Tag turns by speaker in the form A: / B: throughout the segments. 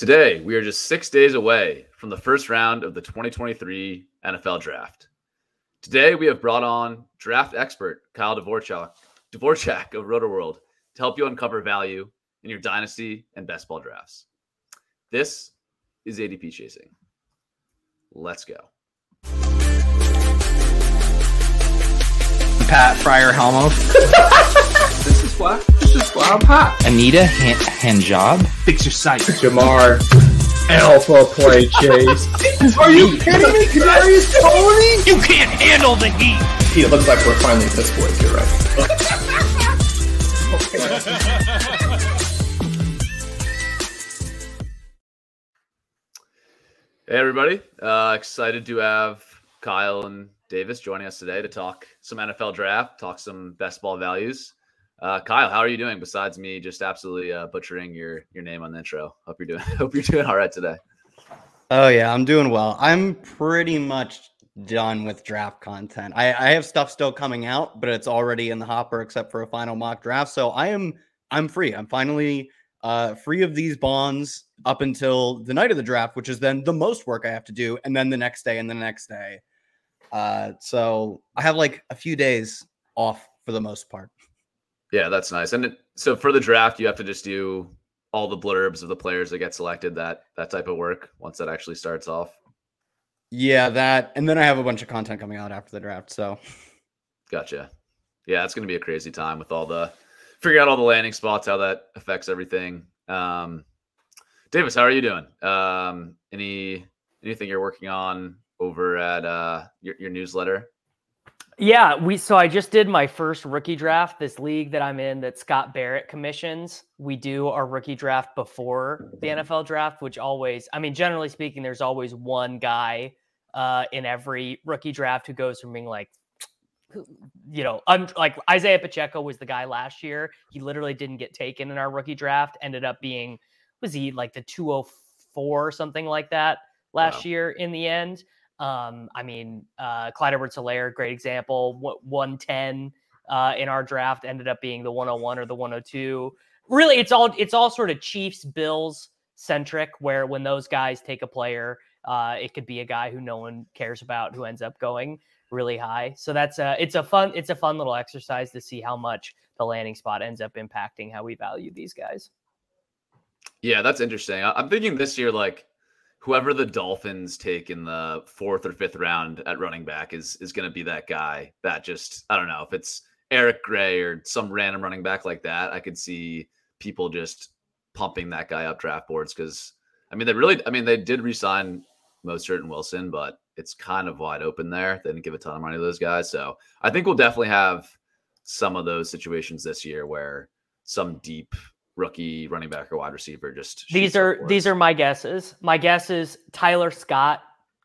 A: Today, we are just six days away from the first round of the 2023 NFL Draft. Today, we have brought on draft expert Kyle Dvorchak, Dvorchak of RotoWorld to help you uncover value in your dynasty and best ball drafts. This is ADP chasing. Let's go.
B: Pat Fryer Helmo.
C: This is why. This is why I'm hot.
B: Anita Han- Hanjob.
C: Fix your sight. Jamar. Alpha play chase. Are you kidding me? Kadarius Toney?
B: You can't handle the heat.
C: It looks like we're finally Piss Boys. You're right.
A: Hey, everybody. Uh, excited to have Kyle and Davis joining us today to talk some NFL draft, talk some best ball values. Uh, Kyle, how are you doing? Besides me, just absolutely uh, butchering your your name on the intro. Hope you're doing. Hope you're doing all right today.
D: Oh yeah, I'm doing well. I'm pretty much done with draft content. I, I have stuff still coming out, but it's already in the hopper except for a final mock draft. So I am I'm free. I'm finally uh, free of these bonds up until the night of the draft, which is then the most work I have to do, and then the next day and the next day. Uh, so I have like a few days off for the most part.
A: Yeah, that's nice. And so for the draft, you have to just do all the blurbs of the players that get selected. That that type of work once that actually starts off.
D: Yeah, that, and then I have a bunch of content coming out after the draft. So
A: Gotcha. Yeah, it's going to be a crazy time with all the figure out all the landing spots, how that affects everything. Um, Davis, how are you doing? Um, any anything you're working on over at uh, your, your newsletter?
E: Yeah, we so I just did my first rookie draft. This league that I'm in that Scott Barrett commissions. We do our rookie draft before the NFL draft, which always, I mean, generally speaking, there's always one guy uh, in every rookie draft who goes from being like, you know, un, like Isaiah Pacheco was the guy last year. He literally didn't get taken in our rookie draft. Ended up being, was he like the 204 or something like that last
A: Wow.
E: year in the end? Um, I mean, uh, Clyde Edwards Hilaire, great example. What 110 uh, in our draft ended up being the 101 or the 102. Really, it's all it's all sort of Chiefs Bills centric. Where when those guys take a player, uh, it could be a guy who no one cares about who ends up going really high. So that's a it's a fun it's a fun little exercise to see how much the landing spot ends up impacting how we value these guys.
A: Yeah, that's interesting. I'm thinking this year, like whoever the Dolphins take in the fourth or fifth round at running back is is going to be that guy that just I don't know if it's Eric Gray or some random running back like that. I could see people just pumping that guy up draft boards because I mean they really I mean they did resign Mostert and Wilson, but it's kind of wide open there. They didn't give a ton of money to those guys, so I think we'll definitely have some of those situations this year where some deep rookie running back or wide receiver just
E: These are these are my guesses. My guess is Tyler Scott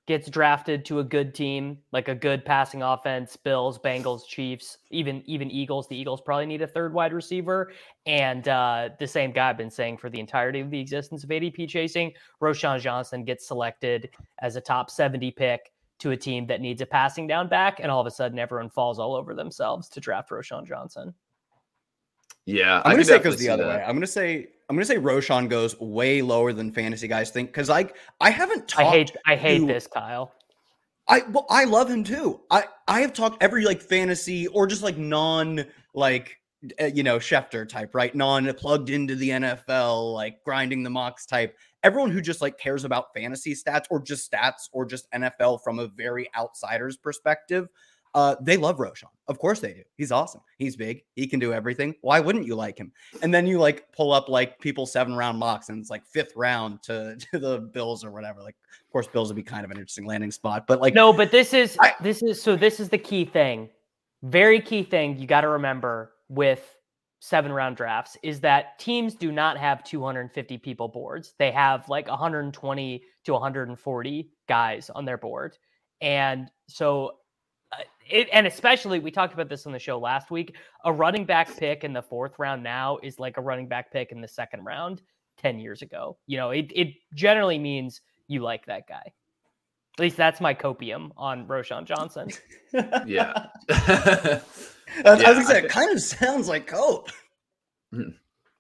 E: gets drafted to a good team, like a good passing offense, Bills, Bengals, Chiefs, even even Eagles. The Eagles probably need a third wide receiver. And uh, the same guy I've been saying for the entirety of the existence of ADP chasing, Roschon Johnson gets selected as a top 70 pick to a team that needs a passing down back, and all of a sudden everyone falls all over themselves to draft Roschon Johnson.
A: Yeah,
D: I'm gonna
A: could
D: say it goes the other
A: that.
D: way. I'm gonna say I'm gonna say Roschon goes way lower than fantasy guys think because I I haven't talked.
E: I
D: talked.
E: hate I hate
D: to-
E: this, Kyle.
D: I well, I love him too. I I have talked every like fantasy or just like non like uh, you know Schefter type, right? Non plugged into the NFL, like grinding the mocks type. Everyone who just like cares about fantasy stats or just stats or just NFL from a very outsider's perspective. Uh, they love Roschon. Of course they do. He's awesome. He's big. He can do everything. Why wouldn't you like him? And then you like pull up like people seven round mocks and it's like fifth round to, to the Bills or whatever. Like, of course, Bills would be kind of an interesting landing spot. But like,
E: no, but this is
D: I-
E: this is so this is the key thing. Very key thing you got to remember with seven round drafts is that teams do not have 250 people boards. They have like 120 to 140 guys on their board. And so it, and especially we talked about this on the show last week. A running back pick in the fourth round now is like a running back pick in the second round 10 years ago. You know, it, it generally means you like that guy. At least that's my copium on Roschon Johnson.
A: Yeah.
D: That's, I
A: Yeah,
D: was gonna say,
A: I
D: it kind of sounds like Cope.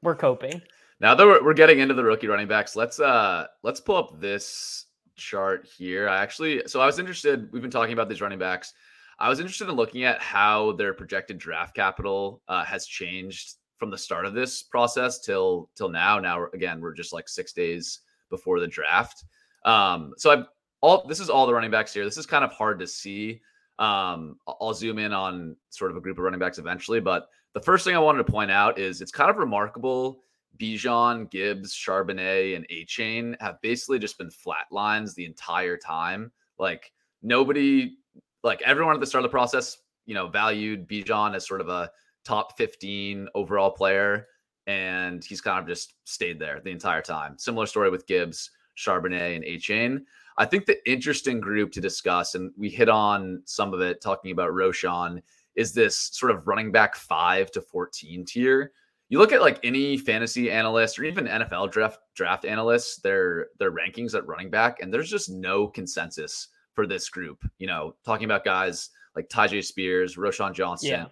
E: We're coping.
A: Now that we're, we're getting into the rookie running backs, let's uh let's pull up this chart here. I actually so I was interested. We've been talking about these running backs. I was interested in looking at how their projected draft capital uh, has changed from the start of this process till till now. Now again, we're just like six days before the draft. Um, so I've all this is all the running backs here. This is kind of hard to see. Um, I'll zoom in on sort of a group of running backs eventually, but the first thing I wanted to point out is it's kind of remarkable. Bijan, Gibbs, Charbonnet, and Achane have basically just been flat lines the entire time. Like nobody, like everyone at the start of the process, you know, valued Bijan as sort of a top 15 overall player. And he's kind of just stayed there the entire time. Similar story with Gibbs, Charbonnet, and Achane. I think the interesting group to discuss, and we hit on some of it talking about Roshan, is this sort of running back five to 14 tier. You look at like any fantasy analyst or even NFL draft draft analysts, their their rankings at running back, and there's just no consensus for this group. You know, talking about guys like Tyjae Spears, Roschon Johnson,
E: Yeah.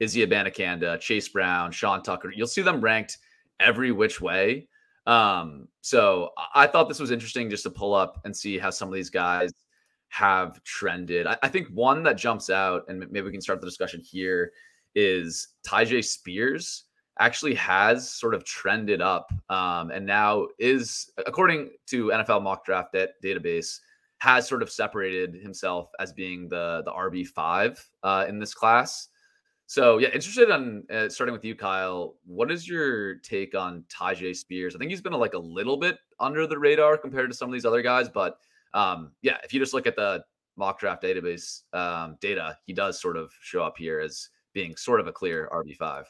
A: Izzy Abanikanda, Chase Brown, Sean Tucker. You'll see them ranked every which way. Um, so I- thought this was interesting just to pull up and see how some of these guys have trended. I, I think one that jumps out, and maybe we can start the discussion here, is Tyjae Spears actually has sort of trended up um, and now is, according to NFL mock draft dat- database, has sort of separated himself as being the the RB five uh, in this class. So yeah, interested in uh, starting with you, Kyle. What is your take on Tyjae Spears? I think he's been like a little bit under the radar compared to some of these other guys, but um, yeah, if you just look at the mock draft database um, data, he does sort of show up here as being sort of a clear RB five.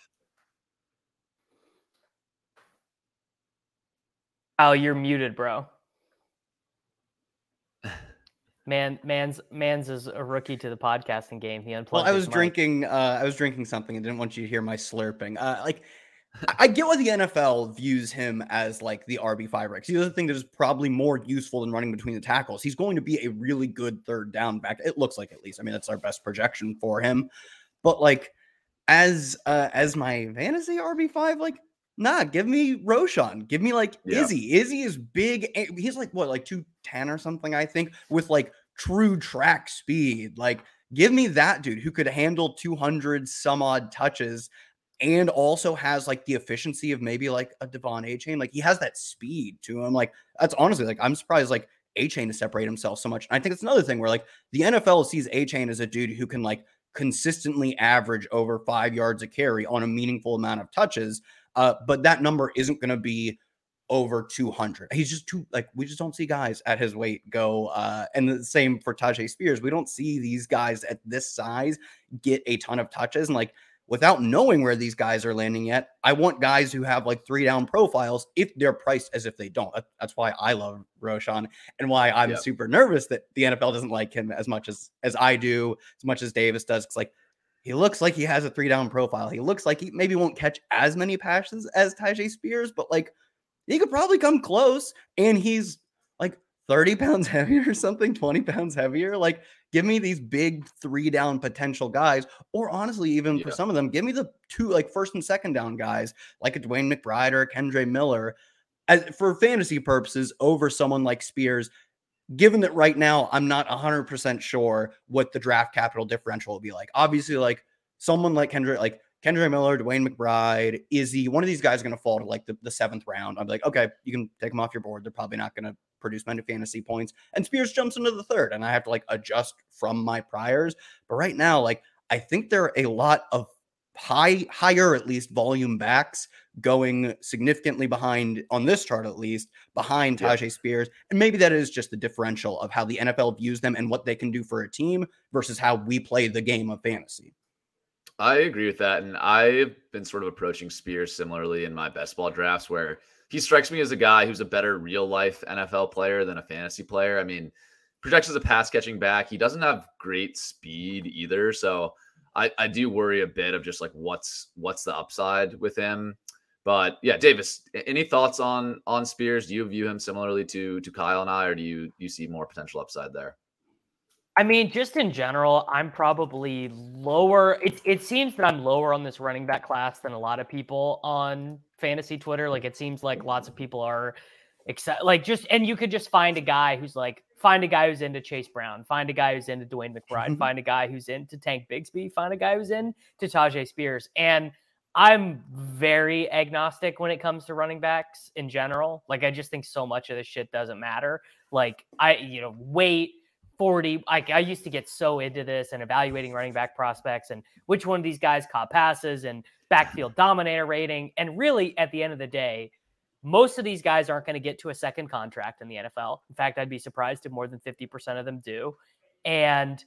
E: Oh, you're muted, bro. Man, man's man's is a rookie to the podcasting game. He unplugged.
D: Well, I was drinking. Uh, I was drinking something and didn't want you to hear my slurping. Uh, like, I- get why the NFL views him as like the RB five Rex. The other thing that is probably more useful than running between the tackles. He's going to be a really good third down back. It looks like at least. I mean, that's our best projection for him. But like, as uh, as my fantasy RB five, like. Nah, give me Roschon. Give me like
A: Yeah.
D: Izzy. Izzy is big. He's like what, like 210 or something, I think, with like true track speed. Like Give me that dude who could handle 200 some odd touches and also has like the efficiency of maybe like a De'Von Achane. Like he has that speed to him. Like that's honestly like I'm surprised like Achane to separate himself so much. And I think it's another thing where like the NFL sees Achane as a dude who can like consistently average over five yards a carry on a meaningful amount of touches. Uh, but that number isn't going to be over 200. He's just too like we just don't see guys at his weight go. Uh, and the same for Tyjae Spears. We don't see these guys at this size get a ton of touches. And like without knowing where these guys are landing yet, I want guys who have like three down profiles if they're priced as if they don't. That's why I love Roschon and why I'm
A: Yep.
D: super nervous that the NFL doesn't like him as much as as I do, as much as Davis does. It's like he looks like he has a three down profile. He looks like he maybe won't catch as many passes as Tyjae Spears, but like he could probably come close. And he's like 30 pounds heavier or something, 20 pounds heavier. Like, give me these big three down potential guys, or honestly, even for some of them, give me the two like first and second down guys, like a DeWayne McBride or a Kendre Miller. As for fantasy purposes, over someone like Spears, given that right now I'm not 100% sure what the draft capital differential will be like. Obviously, like someone like Kendrick, like Kendre Miller, DeWayne McBride, Izzy, one of these guys going to fall to like the, the seventh round. I'm like, okay, you can take them off your board. They're probably not going to produce many fantasy points. And Spears jumps into the third, and I have to like adjust from my priors. But right now, like, I think there are a lot of high, higher at least volume backs going significantly behind on this chart, at least behind yeah. Spears. And maybe that is just the differential of how the NFL views them and what they can do for a team versus how we play the game of fantasy.
A: I agree with that. And I've been sort of approaching Spears similarly in my best ball drafts where he strikes me as a guy who's a better real life NFL player than a fantasy player. I mean, projects as a pass catching back. He doesn't have great speed either. So I, I do worry a bit of just like what's what's the upside with him. But yeah, Davis, any thoughts on on Spears? Do you view him similarly to to Kyle and I, or do you you see more potential upside there?
E: I mean, just in general, I'm probably lower. It, it seems that I'm lower on this running back class than a lot of people on fantasy Twitter. Like, it seems like lots of people are excited. Like, just, and you could just find a guy who's like, find a guy who's into Chase Brown, find a guy who's into DeWayne McBride, mm-hmm. find a guy who's into Tank Bigsby, find a guy who's into Tyjae Spears. And I'm very agnostic when it comes to running backs in general. Like, I just think so much of this shit doesn't matter. Like, I, you know, weight 40 like i used to get so into this and evaluating running back prospects and which one of these guys caught passes and backfield dominator rating and really at the end of the day most of these guys aren't going to get to a second contract in the nfl in fact i'd be surprised if more than 50% of them do and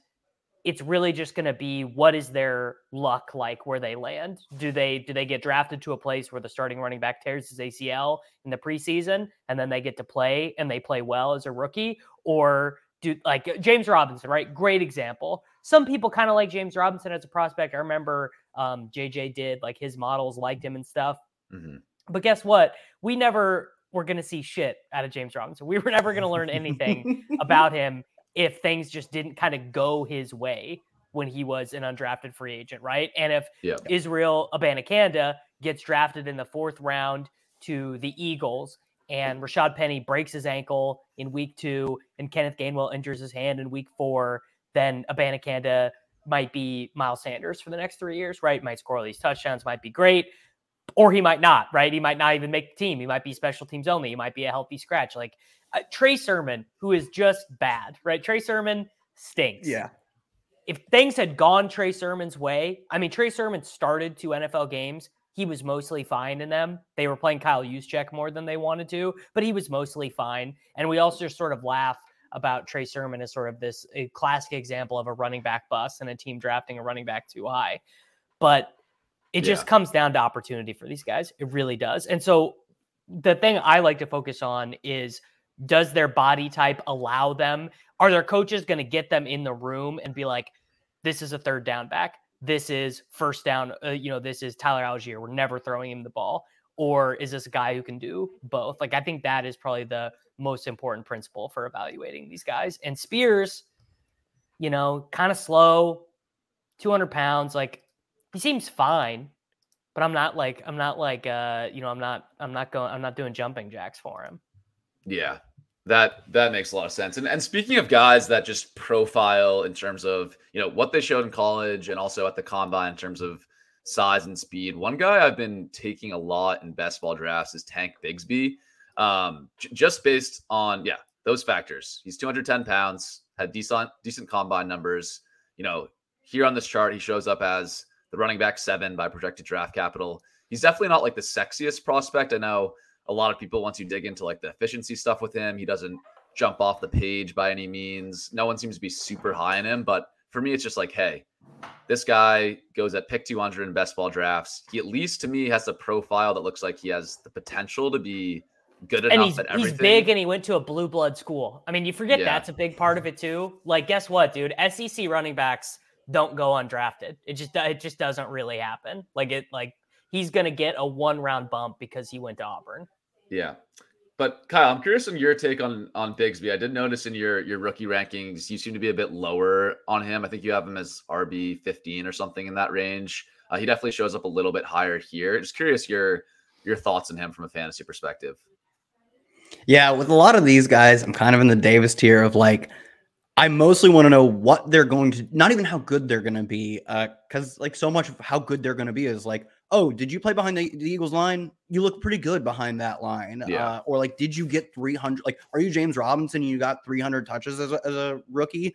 E: it's really just going to be what is their luck like where they land do they do they get drafted to a place where the starting running back tears his acl in the preseason and then they get to play and they play well as a rookie or do like James Robinson, right? Great example. Some people kind of like James Robinson as a prospect. I remember um, JJ did like his models liked him and stuff. Mm-hmm. But guess what? We never were going to see shit out of James Robinson. We were never going to learn anything about him if things just didn't kind of go his way when he was an undrafted free agent, right? And if yep. Israel Abanikanda gets drafted in the fourth round to the Eagles and Rashaad Penny breaks his ankle in week two, and Kenneth Gainwell injures his hand in week four, then Abanikanda might be Miles Sanders for the next three years, right? Might score all these touchdowns, might be great, or he might not, right? He might not even make the team. He might be special teams only. He might be a healthy scratch. Like uh, Trey Sermon, who is just bad, right? Trey Sermon stinks.
D: Yeah.
E: If things had gone Trey Sermon's way, I mean, Trey Sermon started two NFL games he was mostly fine in them. They were playing Kyle Juszczyk more than they wanted to, but he was mostly fine. And we also sort of laugh about Trey Sermon as sort of this a classic example of a running back bust and a team drafting a running back too high. But it yeah. just comes down to opportunity for these guys. It really does. And so the thing I like to focus on is does their body type allow them? Are their coaches going to get them in the room and be like, this is a third down back? this is first down, uh, you know, this is Tyler Allgeier. We're never throwing him the ball. Or is this a guy who can do both? Like, I think that is probably the most important principle for evaluating these guys. And Spears, you know, kind of slow, 200 pounds. Like, he seems fine, but I'm not like, I'm not like, uh, you know, I'm not, I'm not going, I'm not doing jumping jacks for him.
A: Yeah. That that makes a lot of sense. And and speaking of guys that just profile in terms of you know what they showed in college and also at the combine in terms of size and speed. One guy I've been taking a lot in best ball drafts is Tank Bigsby. Um, j- just based on yeah those factors. He's 210 pounds, had decent decent combine numbers. You know here on this chart he shows up as the running back seven by projected draft capital. He's definitely not like the sexiest prospect. I know a lot of people once you dig into like the efficiency stuff with him he doesn't jump off the page by any means no one seems to be super high in him but for me it's just like hey this guy goes at pick 200 in best ball drafts he at least to me has a profile that looks like he has the potential to be good enough
E: and he's,
A: at everything.
E: he's big and he went to a blue blood school i mean you forget yeah. that's a big part of it too like guess what dude sec running backs don't go undrafted it just it just doesn't really happen like it like he's gonna get a one round bump because he went to auburn
A: yeah. But Kyle, I'm curious on your take on on Bigsby. I did notice in your your rookie rankings, you seem to be a bit lower on him. I think you have him as RB 15 or something in that range. Uh, he definitely shows up a little bit higher here. Just curious your your thoughts on him from a fantasy perspective.
D: Yeah, with a lot of these guys, I'm kind of in the Davis tier of like, I mostly want to know what they're going to, not even how good they're going to be, because like so much of how good they're going to be is like, oh, did you play behind the, the, Eagles line? You look pretty good behind that line.
A: Yeah.
D: Uh, or like, did you get 300? Like, are you James Robinson? And you got 300 touches as a, as a rookie?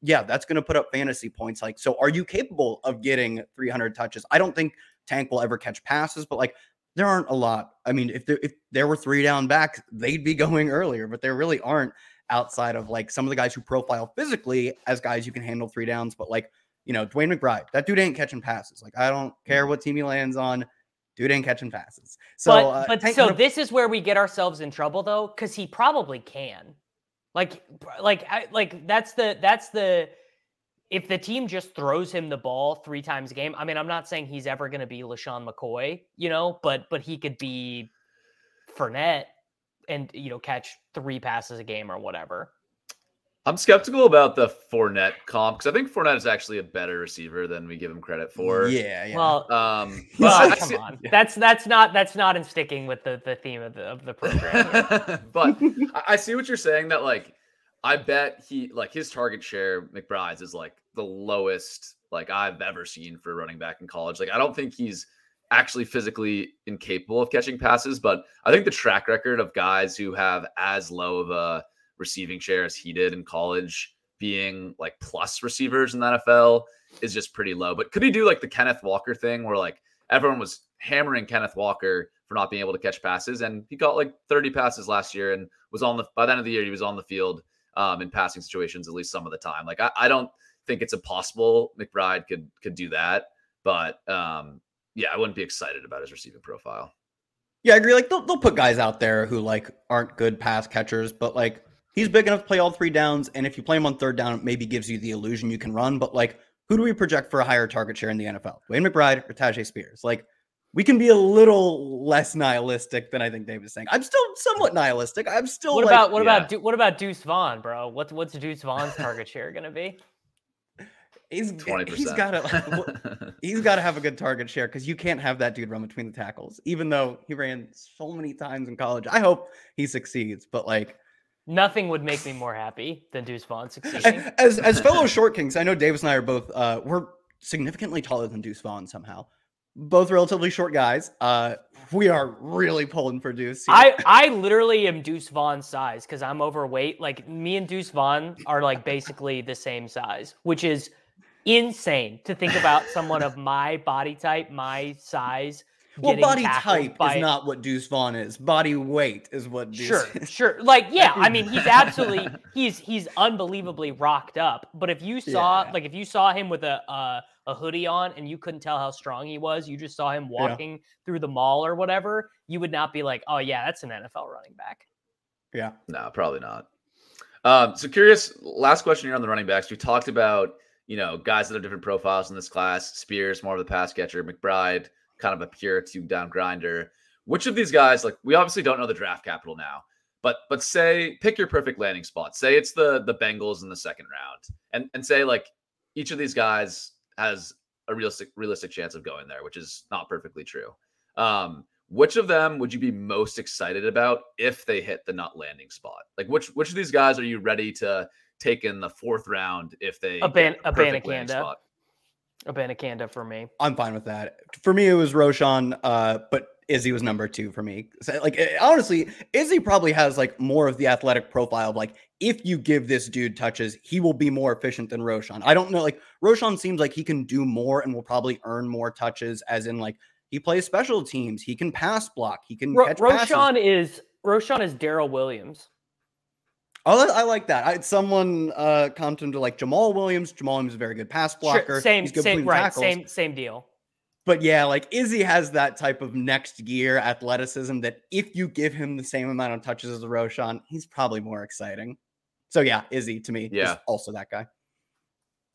D: Yeah, that's going to put up fantasy points. Like, so are you capable of getting 300 touches? I don't think Tank will ever catch passes, but like, there aren't a lot. I mean, if there if there were three down backs, they'd be going earlier, but there really aren't outside of like some of the guys who profile physically as guys you can handle three downs. But like, you know, DeWayne McBride, that dude ain't catching passes. Like, I don't care what team he lands on. Dude ain't catching passes. So,
E: but,
D: uh,
E: but
D: Tank
E: so
D: kind of-
E: this is where we get ourselves in trouble though, because he probably can. Like, like, I, like that's the that's the if the team just throws him the ball three times a game. I mean, I'm not saying he's ever going to be LeSean McCoy, you know, but but he could be Fournette and you know catch three passes a game or whatever.
A: I'm skeptical about the Fournette comp because I think Fournette is actually a better receiver than we give him credit for.
D: yeah, yeah.
E: Well,
A: Um, but
E: well,
A: I- I
E: come
A: see-
E: on, that's that's not that's not in sticking with the the theme of the of the program.
A: but I- I see what you're saying. That like, I bet he like his target share McBride's is like the lowest like I've ever seen for a running back in college. Like, I don't think he's actually physically incapable of catching passes, but I think the track record of guys who have as low of a receiving share as he did in college, being like plus receivers in the NFL, is just pretty low. But could he do like the Kenneth Walker thing where like everyone was hammering Kenneth Walker for not being able to catch passes, and he got like 30 passes last year and was on the by the end of the year he was on the field um, in passing situations at least some of the time. Like I, I don't think it's impossible McBride could could do that, but um, yeah, I wouldn't be excited about his receiving profile.
D: Yeah, I agree. Like they'll, they'll put guys out there who like aren't good pass catchers, but like he's big enough to play all three downs. And if you play him on third down, it maybe gives you the illusion you can run. But like, who do we project for a higher target share in the NFL? Wayne McBride or Tyjae Spears? Like, we can be a little less nihilistic than I think Dave is saying. I'm still somewhat nihilistic. I'm still
E: What
D: like,
E: about what
A: yeah.
E: about what about Deuce Vaughn, bro? What's what's Deuce Vaughn's target share going to be?
D: He's
A: Twenty
D: he's
A: percent.
D: got to he's got to have a good target share because you can't have that dude run between the tackles, even though he ran so many times in college. I hope he succeeds, but like.
E: Nothing would make me more happy than Deuce Vaughn succeeding.
D: as as fellow short kings, I know Davis and I are both uh we're significantly taller than Deuce Vaughn somehow. Both relatively short guys. Uh we are really pulling for Deuce. here.
E: I I literally am Deuce Vaughn's size because I'm overweight. Like me and Deuce Vaughn are like basically the same size, which is insane to think about someone of my body type, my size.
D: well, body type
E: by-
D: is not what Deuce Vaughn is. Body weight is what Deuce
E: Sure,
D: is.
E: sure. Like, yeah, I mean, he's absolutely he's he's unbelievably rocked up. But if you saw
D: Yeah.
E: like if you saw him with a uh, a hoodie on and you couldn't tell how strong he was, you just saw him walking through the mall or whatever, you would not be like, oh yeah, that's an NFL running back.
D: Yeah.
A: No, probably not. Um, so curious. Last question here on the running backs. We talked about you know guys that have different profiles in this class. Spears, more of the pass catcher. McBride, kind of a pure two down grinder. Which of these guys? Like we obviously don't know the draft capital now, but but say pick your perfect landing spot. Say it's the the Bengals in the second round, and and say like each of these guys has a realistic realistic chance of going there, which is not perfectly true. Um, which of them would you be most excited about if they hit the not landing spot? Like which which of these guys are you ready to take in the fourth round if they
E: A ban-
A: get
E: a
A: perfect landing
E: Banacanda. for me.
D: I'm fine with that. For me, it was Roschon, uh, but Izzy was number two for me. So, like eh, honestly, Izzy probably has like more of the athletic profile of like if you give this dude touches, he will be more efficient than Roschon. I don't know. Like Roschon seems like he can do more and will probably earn more touches, as in like he plays special teams, he can pass block, he can
E: Ro-
D: catch passes.
E: Roschon is Roschon is Daryl Williams.
D: Oh, I like that. I, someone uh, comped him to like Jamaal Williams. Jamaal Williams is a very good pass
E: Sure,
D: blocker.
E: same
D: He's good
E: same right
D: tackles.
E: same same deal.
D: But yeah, like Izzy has that type of next gear athleticism that if you give him the same amount of touches as Roschon, he's probably more exciting. So yeah, Izzy to me
A: Yeah.
D: is also that guy.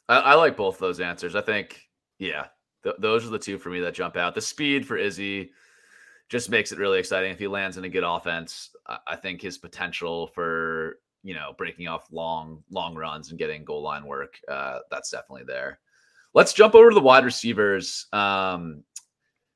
A: I, I like both those answers. I think, yeah, th- those are the two for me that jump out. The speed for Izzy just makes it really exciting. If he lands in a good offense, I, I think his potential for you know breaking off long long runs and getting goal line work, uh, that's definitely there. Let's jump over to the wide receivers. Um,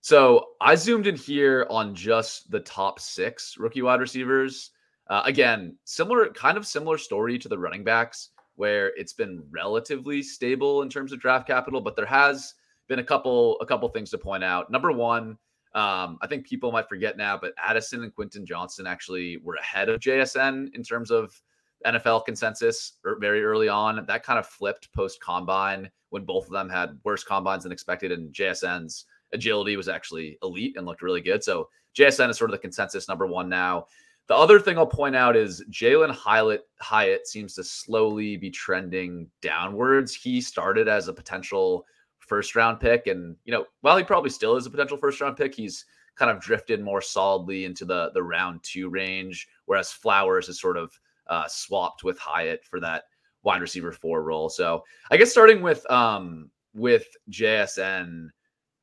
A: so I zoomed in here on just the top six rookie wide receivers. Uh, again, similar, kind of similar story to the running backs, where it's been relatively stable in terms of draft capital, but there has been a couple a couple things to point out. Number one, um, I think people might forget now, but Addison and Quentin Johnston actually were ahead of JSN in terms of NFL consensus er, very early on. That kind of flipped post combine when both of them had worse combines than expected, and JSN's agility was actually elite and looked really good. So JSN is sort of the consensus number one now. The other thing I'll point out is Jalin Hyatt, Hyatt seems to slowly be trending downwards. He started as a potential first round pick. And, you know, while he probably still is a potential first round pick, he's kind of drifted more solidly into the, the round two range, whereas Flowers is sort of uh, swapped with Hyatt for that wide receiver four role. So I guess starting with um with JSN,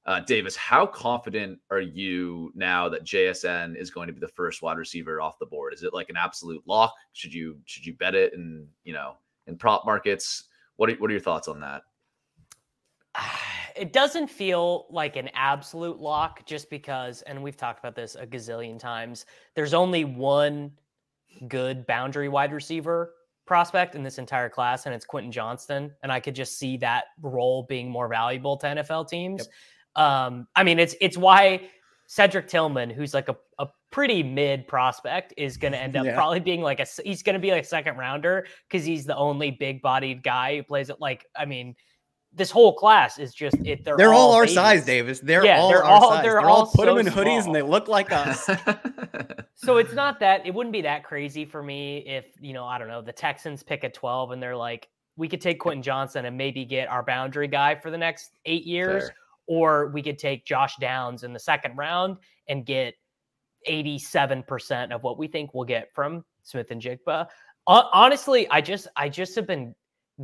A: uh, Davis, how confident are you now that JSN is going to be the first wide receiver off the board? Is it like an absolute lock? Should you should you bet it in you know in prop markets? What are, what are your thoughts on that?
E: It doesn't feel like an absolute lock just because, and we've talked about this a gazillion times. There's only one good boundary wide receiver prospect in this entire class, and it's Quentin Johnston. And I could just see that role being more valuable to NFL teams. Yep. Um, I mean, it's it's why Cedric Tillman, who's like a, a pretty mid prospect, is going to end up yeah. probably being like a he's going to be like a second rounder because he's the only big bodied guy who plays it. Like, I mean, this whole class is just it. They're,
D: they're all,
E: all
D: our size, Davis. They're
E: yeah,
D: all
E: they're
D: our
E: all
D: size.
E: they're,
D: they're
E: all,
D: all put
E: so
D: them in hoodies
E: small.
D: and they look like us.
E: so it's not that it wouldn't be that crazy for me if you know I don't know the Texans pick at twelve and they're like we could take Quentin Johnston and maybe get our boundary guy for the next eight years, Fair. or we could take Josh Downs in the second round and get eighty seven percent of what we think we'll get from Smith-Njigba. Honestly, I just I just have been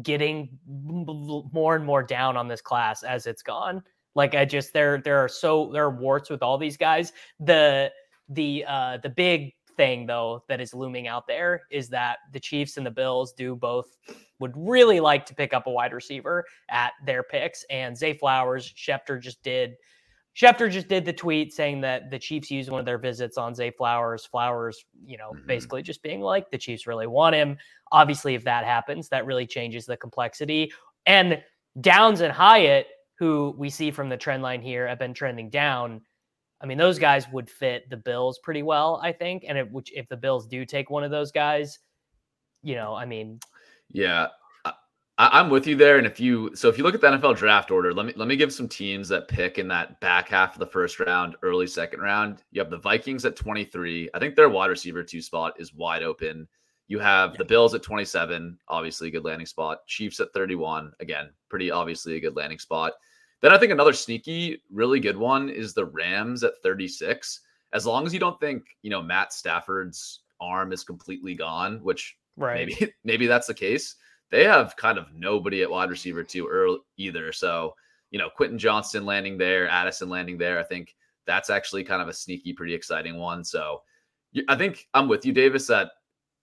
E: getting more and more down on this class as it's gone. Like I just there there are so there are warts with all these guys. The the uh the big thing though that is looming out there is that the Chiefs and the Bills do both would really like to pick up a wide receiver at their picks. And Zay Flowers, Schefter just did Schefter just did the tweet saying that the Chiefs used one of their visits on Zay Flowers. Flowers, you know, mm-hmm. basically just being like, the Chiefs really want him. Obviously, if that happens, that really changes the complexity. And Downs and Hyatt, who we see from the trend line here, have been trending down. I mean, those guys would fit the Bills pretty well, I think. And if, which, if the Bills do take one of those guys, you know, I mean,
A: yeah, I, am with you there. And if you so if you look at the NFL draft order, let me let me give some teams that pick in that back half of the first round, early second round. You have the Vikings at 23. I think their wide receiver two spot is wide open. You have yeah. the Bills at 27, obviously a good landing spot. Chiefs at 31, again, pretty obviously a good landing spot. Then I think another sneaky, really good one is the Rams at 36. As long as you don't think, you know, Matt Stafford's arm is completely gone, which right. maybe maybe that's the case they have kind of nobody at wide receiver two early either. So, you know, Quentin Johnston landing there, Addison landing there. I think that's actually kind of a sneaky, pretty exciting one. So I think I'm with you, Davis, that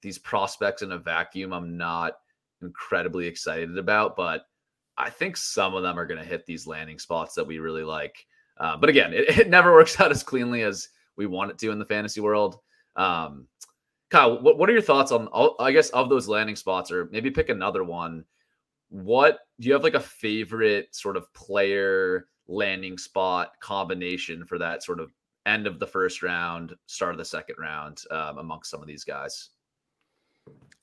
A: these prospects in a vacuum, I'm not incredibly excited about, but I think some of them are going to hit these landing spots that we really like. Uh, but again, it, it, never works out as cleanly as we want it to in the fantasy world. Um, Kyle, what, what are your thoughts on, I guess, of those landing spots, or maybe pick another one? What do you have like a favorite sort of player landing spot combination for that sort of end of the first round, start of the second round um, amongst some of these guys?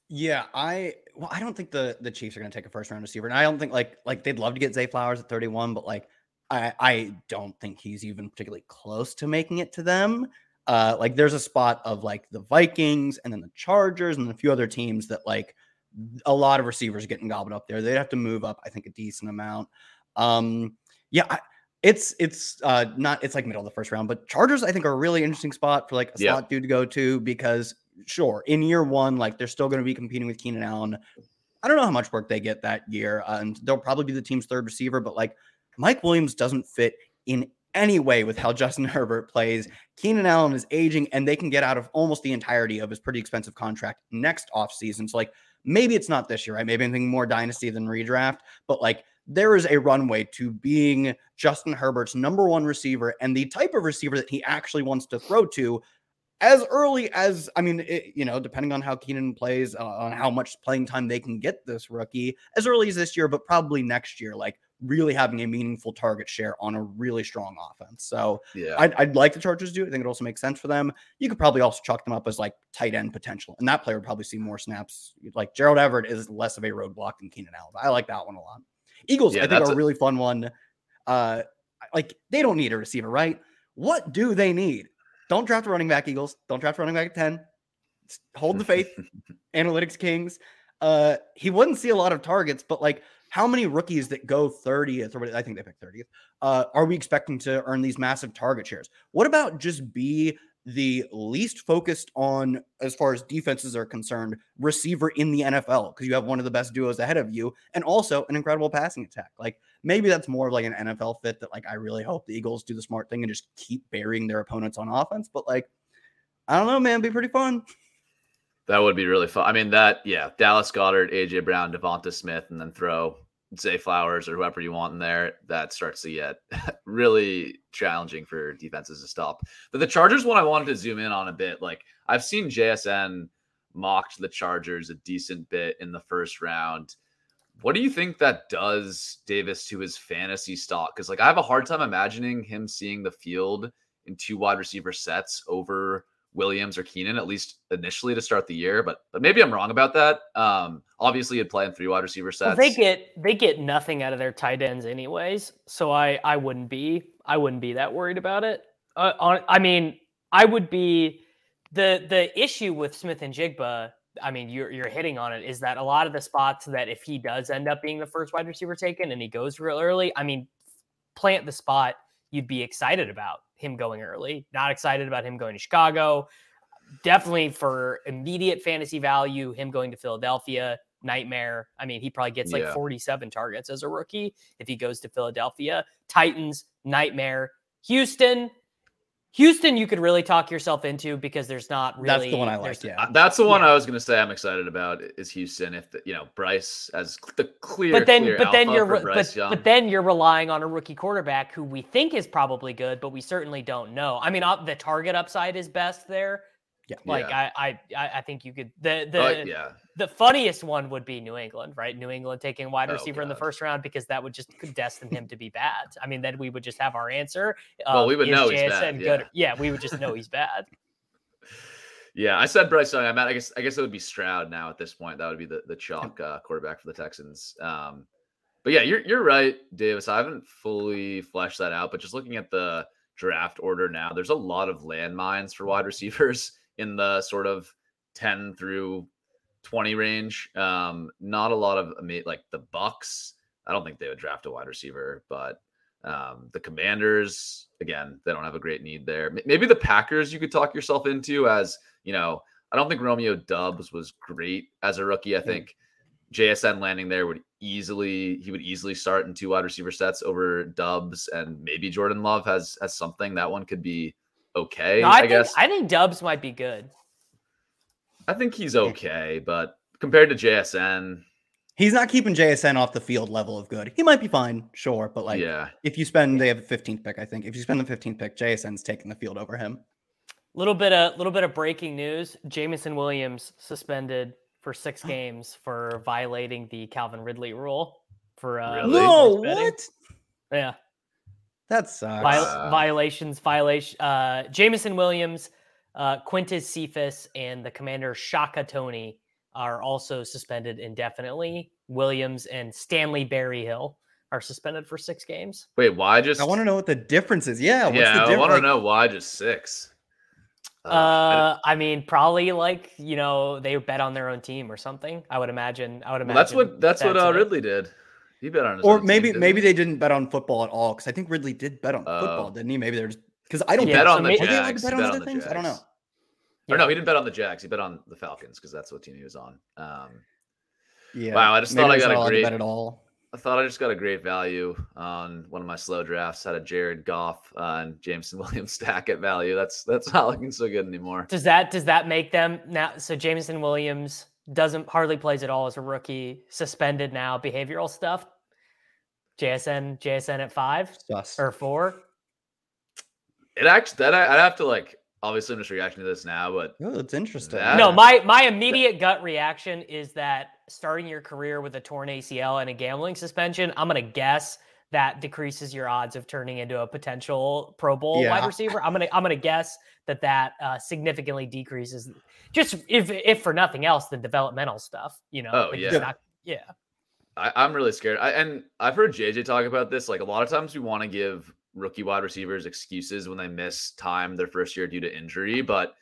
D: Yeah, I well, I don't think the the Chiefs are going to take a first round receiver, and I don't think like like they'd love to get Zay Flowers at 31, but like I I don't think he's even particularly close to making it to them. Uh, like there's a spot of like the Vikings and then the Chargers and a few other teams that like a lot of receivers getting gobbled up there. They'd have to move up, I think, a decent amount. Um, yeah, I, it's it's uh not it's like middle of the first round, but Chargers I think are a really interesting spot for like a slot dude to go to because sure in year one like they're still going to be competing with Keenan Allen. I don't know how much work they get that year, uh, and they'll probably be the team's third receiver, but like Mike Williams doesn't fit in anyway with how Justin Herbert plays. Keenan Allen is aging, and they can get out of almost the entirety of his pretty expensive contract next offseason. So, like, maybe it's not this year, right? Maybe I'm thinking more dynasty than redraft, but like, there is a runway to being Justin Herbert's number one receiver and the type of receiver that he actually wants to throw to as early as I mean, it, you know, depending on how Keenan plays, uh, on how much playing time they can get this rookie, as early as this year, but probably next year, like really having a meaningful target share on a really strong offense. So
A: Yeah.
D: I'd, I'd like the Chargers to do it. I think it also makes sense for them. You could probably also chalk them up as like tight end potential, and that player would probably see more snaps. Like Gerald Everett is less of a roadblock than Keenan Allen. I like that one a lot. Eagles,
A: Yeah,
D: I think, are a really fun one. Uh, like they don't need a receiver, right? What do they need? Don't draft a running back, Eagles. Don't draft a running back at 10. Hold the faith. Analytics Kings. Uh, he wouldn't see a lot of targets, but like how many rookies that go 30th or what I think they picked 30th uh, are we expecting to earn these massive target shares? What about just be the least focused on, as far as defenses are concerned, receiver in the NFL because you have one of the best duos ahead of you and also an incredible passing attack? Like maybe that's more of like an NFL fit that like I really hope the Eagles do the smart thing and just keep burying their opponents on offense. But like, I don't know, man, it'd be pretty fun.
A: That would be really fun. I mean, that yeah, Dallas Goedert, AJ Brown, DeVonta Smith, and then throw Zay Flowers or whoever you want in there. That starts to get really challenging for defenses to stop. But the Chargers one, I wanted to zoom in on a bit. Like I've seen JSN mocked the Chargers a decent bit in the first round. What do you think that does, Davis, to his fantasy stock? Because like I have a hard time imagining him seeing the field in two wide receiver sets over Williams or Keenan, at least initially to start the year. But but maybe I'm wrong about that. Um, obviously, you'd play in three wide receiver
E: Well,
A: sets.
E: they get they get nothing out of their tight ends anyways, so I I wouldn't be I wouldn't be that worried about it. Uh, on, I mean, I would be the the issue with Smith-Njigba. I mean, you're you're hitting on it. Is that a lot of the spots that if he does end up being the first wide receiver taken and he goes real early, I mean, plant the spot you'd be excited about him going early. Not excited about him going to Chicago. Definitely for immediate fantasy value, him going to Philadelphia, nightmare. I mean, he probably gets like
A: Yeah.
E: 47 targets as a rookie if he goes to Philadelphia. Titans, nightmare. Houston, Houston, you could really talk yourself into because there's not really.
D: That's the one I
E: there's-
D: like.
A: Uh,
D: Yeah.
A: That's the one
E: Yeah.
A: I was going to say. I'm excited about is Houston. If the, you know Bryce as the clear,
E: But then,
A: clear
E: but then you're,
A: for
E: re-
A: Bryce
E: but, but then you're relying on a rookie quarterback who we think is probably good, but we certainly don't know. I mean, uh, the target upside is best there.
D: Yeah.
E: Like
A: Yeah.
E: I, I, I I think you could. The the
A: But, yeah,
E: the funniest one would be New England, right? New England taking a wide
A: Oh,
E: receiver in the first round because that would just destine him to be bad. I mean, then we would just have our answer.
A: Well,
E: of,
A: we would
E: is
A: know he's
E: JSN
A: bad,
E: good?
A: yeah.
E: Yeah, we would just know he's bad.
A: yeah. I said Bryce Young. I meant I guess I guess it would be Stroud now at this point. That would be the the chalk uh, quarterback for the Texans. Um, but yeah, you're you're right, Davis. I haven't fully fleshed that out, but just looking at the draft order now, there's a lot of landmines for wide receivers in the sort of 10 through 20 range. Um, not a lot of like the Bucs. I don't think they would draft a wide receiver, but um, the Commanders again, they don't have a great need there. Maybe the Packers you could talk yourself into as you know. I don't think Romeo Doubs was great as a rookie. I think JSN landing there would easily he would easily start in two wide receiver sets over Doubs and maybe Jordan Love has has something that one could be okay.
E: No, I,
A: I,
E: think
A: guess
E: I think Doubs might be good.
A: I think he's okay, but compared to JSN,
D: He's not keeping JSN off the field level of good. He might be fine, sure, but like
A: yeah,
D: if you spend they have a 15th pick, I think. If you spend the 15th pick, JSN's taking the field over him.
E: Little bit of little bit of breaking news: Jameson Williams suspended for six games for violating the Calvin Ridley rule. For uh,
A: Really?
D: No, what?
E: Yeah,
D: That sucks.
E: Viol-
A: Uh,
E: violations, violation. Uh, Jameson Williams, uh, Quintez Cephus, and the commander Shaka Toney are also suspended indefinitely. Williams and Stanley Berryhill are suspended for six games.
A: wait, why just
D: I want to know what the difference is. Yeah, what's
A: yeah,
D: the
A: I want to know why just six. Uh, I
E: Uh, I mean, probably like you know they bet on their own team or something. I would imagine. I would
A: Well,
E: imagine.
A: that's what that's, what uh. Ridley did. He bet on his
D: Or
A: own team,
D: maybe
A: didn't
D: maybe they didn't bet on football at all because I think Ridley did bet on football,
A: Oh.
D: didn't he? Maybe there's because I don't
E: bet on
D: are
E: the
D: they allowed to
A: Jags,
D: bet on other
A: the
D: things. I don't know.
A: Jags. Or no, he didn't bet on the Jags. He bet on the Falcons because that's what team he was on. Um,
D: Yeah.
A: Wow, I just
D: maybe
A: thought I got a great-
D: bet at all.
A: I thought I just got a great value on one of my slow drafts. Had a Jared Goff uh, and Jameson Williams stack at value. That's that's not looking so good anymore.
E: Does that does that make them now? So Jameson Williams doesn't hardly plays at all as a rookie. Suspended now. Behavioral stuff. JSN JSN at five
D: Sus.
E: or four.
A: It actually that I, I'd have to like obviously I'm just reacting to this now, but
D: Oh, it's interesting.
A: That-
E: No, my my immediate gut reaction is that starting your career with a torn ACL and a gambling suspension, I'm gonna guess that decreases your odds of turning into a potential Pro Bowl
D: Yeah.
E: wide receiver. I'm gonna I'm gonna guess that that uh, significantly decreases just if if for nothing else the developmental stuff. You know.
A: Oh,
E: like,
A: yeah.
E: not- yeah.
A: I, I'm really scared. I, and I've heard JJ talk about this. Like a lot of times, we want to give rookie wide receivers excuses when they miss time their first year due to injury, but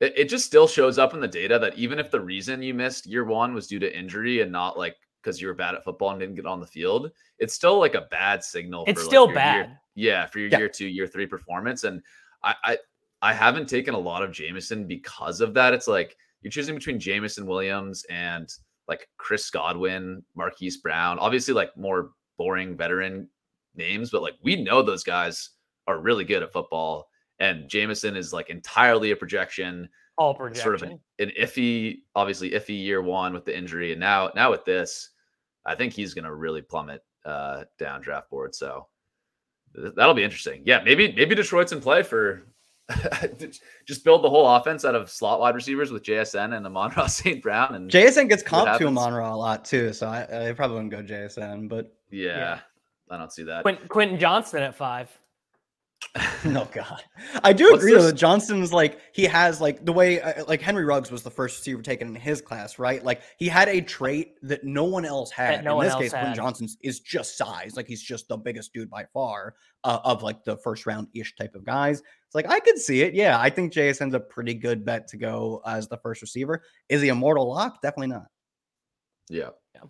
A: it, it just still shows up in the data that even if the reason you missed year one was due to injury and not like because you were bad at football and didn't get on the field, it's still like a bad signal.
E: It's
A: for,
E: still
A: your
E: bad.
A: Year, yeah, for your
D: Yeah.
A: year two, year three performance. And I, I I haven't taken a lot of Jameson because of that. It's like you're choosing between Jameson Williams and like Chris Godwin, Marquise Brown, obviously like more boring veteran names, but like we know those guys are really good at football. And Jameson is like entirely a projection,
E: All projection.
A: sort of an, an iffy, obviously iffy year one with the injury. And now, now with this, I think he's going to really plummet uh, down draft board. So that'll be interesting. Yeah, maybe maybe Detroit's in play for just build the whole offense out of slot wide receivers with JSN and Amon-Ra St. Brown. And
D: JSN gets
A: What
D: comped to
A: happens?
D: Amon Ra a lot too, so I, I probably wouldn't go JSN, but
A: yeah, I don't see that.
E: Quentin, Quentin Johnston at five.
D: no god i do
A: What's
D: agree though
A: this-
D: that johnston's like he has like the way uh, like henry ruggs was the first receiver taken in his class right like he had a trait that no one else had
E: no
D: in this
E: else
D: case quentin
E: had.
D: johnston's is just size like he's just the biggest dude by far uh, of like the first round ish type of guys it's like i could see it yeah i think jsn's a pretty good bet to go as the first receiver is he a mortal lock definitely not
A: Yeah.
E: Yeah.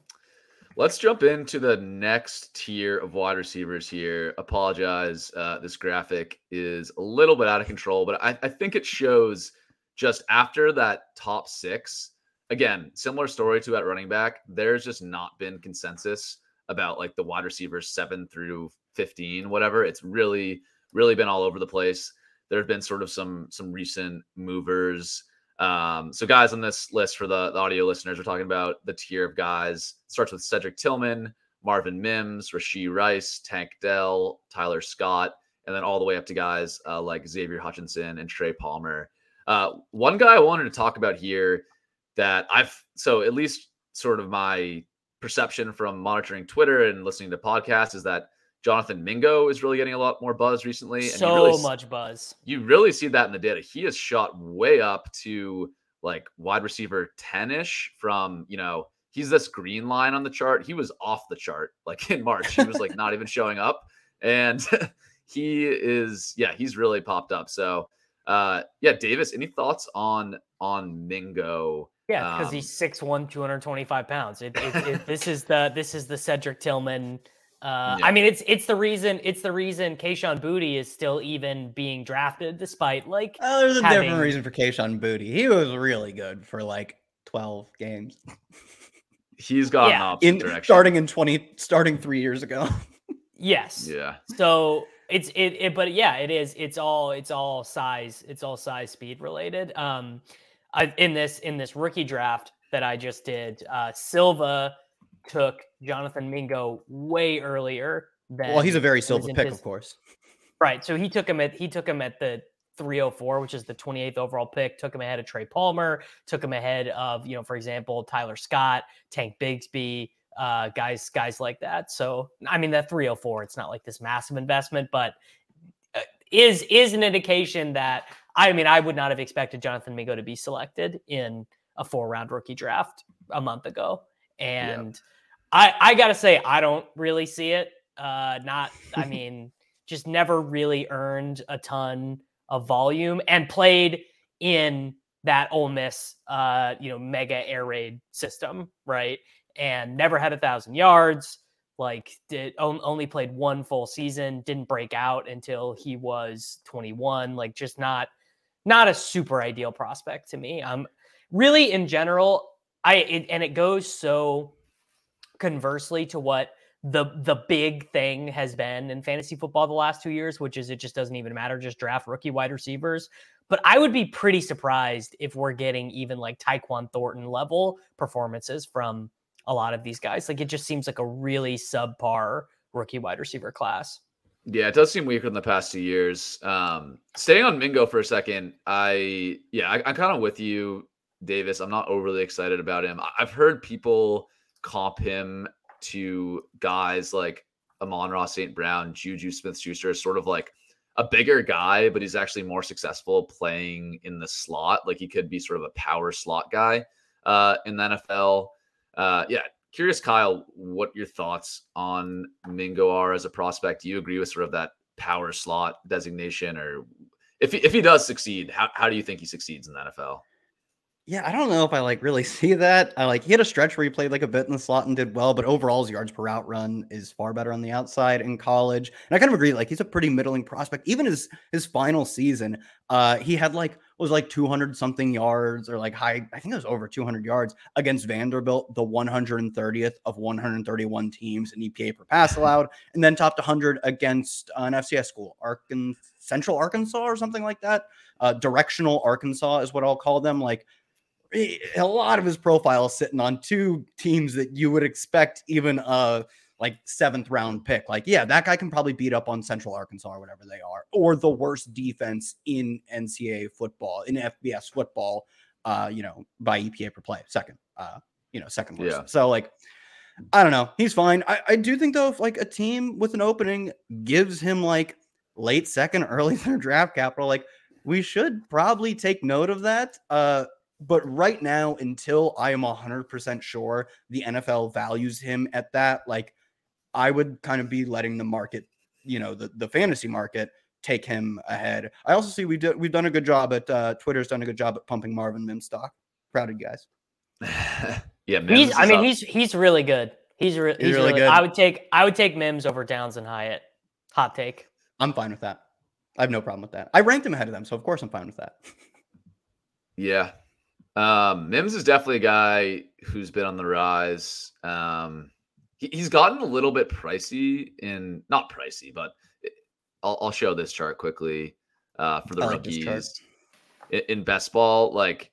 A: Let's jump into the next tier of wide receivers here. Apologize. Uh, this graphic is a little bit out of control, but I, I think it shows just after that top six. Again, similar story to at running back. There's just not been consensus about like the wide receivers seven through 15, whatever. It's really, really been all over the place. There have been sort of some some recent movers. Um, so guys on this list for the, the audio listeners, we're talking about the tier of guys. Starts with Cedric Tillman, Marvin Mims, Rashee Rice, Tank Dell, Tyler Scott, and then all the way up to guys uh, like Xavier Hutchinson and Trey Palmer. Uh, one guy I wanted to talk about here that I've so at least sort of my perception from monitoring Twitter and listening to podcasts is that Jonathan Mingo is really getting a lot more buzz recently. And
E: So
A: really
E: much buzz.
A: you really see that in the data. He has shot way up to like wide receiver 10 ish from, you know, he's this green line on the chart. He was off the chart like in March. He was like not even showing up. And he is, yeah, he's really popped up. So, uh, yeah, Davis, any thoughts on on Mingo?
E: Yeah, because
A: Um,
E: he's 6'1", 225 pounds. It, it, it, this is the this is the Cedric Tillman. Uh,
A: Yeah.
E: I mean, it's it's the reason it's the reason Kayshon Boutte is still even being drafted, despite like
D: oh there's a
E: having-
D: different reason for Kayshon Boutte he was really good for like 12 games
A: He's gone
E: Yeah.
A: in opposite
D: in
A: direction.
D: starting in 20 starting three years ago
E: yes,
A: Yeah.
E: So it's it, it but yeah, it is. It's all it's all size. It's all size speed related. Um, I in this in this rookie draft that I just did, uh, Silva took Jonathan Mingo way earlier than.
D: well he's a very silver pick
E: his-
D: of course
E: Right. So he took him at he took him at the 304, which is the 28th overall pick. Took him ahead of Trey Palmer. Took him ahead of you know, for example, Tyler Scott, Tank Bigsby, uh, guys guys like that. So I mean, that 304, it's not like this massive investment, but uh, is is an indication that I mean, I would not have expected Jonathan Mingo to be selected in a four round rookie draft a month ago, and I I gotta say I don't really see it. Uh, not I mean just never really earned a ton of volume and played in that Ole Miss, uh, you know, mega air raid system, right? And never had a thousand yards. Like, did on- only played one full season. Didn't break out until he was 21. Like, just not not a super ideal prospect to me. Um, really in general, I it, and it goes so conversely to what the the big thing has been in fantasy football the last two years, which is it just doesn't even matter, just draft rookie wide receivers. But I would be pretty surprised if we're getting even like Tyquan Thornton level performances from a lot of these guys. Like it just seems like a really subpar rookie wide receiver class.
A: Yeah, it does seem weaker than the past two years. Um, staying on Mingo for a second, I yeah, I, I'm kind of with you, Davis. I'm not overly excited about him. I've heard people comp him to guys like Amon-Ra St. Brown, Juju Smith Schuster, sort of like a bigger guy, but he's actually more successful playing in the slot. Like he could be sort of a power slot guy uh, in the NFL. Uh, yeah, curious, Kyle, what your thoughts on Mingo are as a prospect. Do you agree with sort of that power slot designation, or if he, if he does succeed, how, how do you think he succeeds in the NFL?
D: Yeah, I don't know if I like really see that. I like he had a stretch where he played like a bit in the slot and did well, but overall his yards per route run is far better on the outside in college. And I kind of agree, like he's a pretty middling prospect. Even his his final season, uh, he had like was like 200 something yards or like high, I think it was over 200 yards against Vanderbilt, the 130th of 131 teams in EPA per pass allowed, and then topped 100 against an FCS school, Arkansas, Central Arkansas or something like that. Uh, directional Arkansas is what I'll call them. Like a lot of his profile is sitting on two teams that you would expect even a like seventh round pick. Like, yeah, that guy can probably beat up on Central Arkansas or whatever they are, or the worst defense in NCAA football, in FBS football, uh, you know, by EPA per play, second, uh, you know, second worst.
A: Yeah.
D: So like, I don't know. He's fine. I, I do think though, if like a team with an opening gives him like late second, early third draft capital, like we should probably take note of that. Uh, but right now, until I am 100% sure the NFL values him at that, like I would kind of be letting the market, you know, the, the fantasy market take him ahead. I also see we did, we've done a good job at uh, Twitter's done a good job at pumping Marvin Mims stock. Proud of you guys.
A: yeah, Mims
E: He's, I mean,
A: up.
E: he's he's really good. He's, re- he's,
D: really
E: really,
D: good.
E: I would take I would take Mims over Downs and Hyatt. Hot take.
D: I'm fine with that. I have no problem with that. I ranked him ahead of them, so of course I'm fine with that.
A: Yeah. Um, Mims is definitely a guy who's been on the rise. Um, he, he's gotten a little bit pricey in not pricey, but I'll, I'll show this chart quickly uh, for the
D: I like
A: rookies in, in best ball. Like,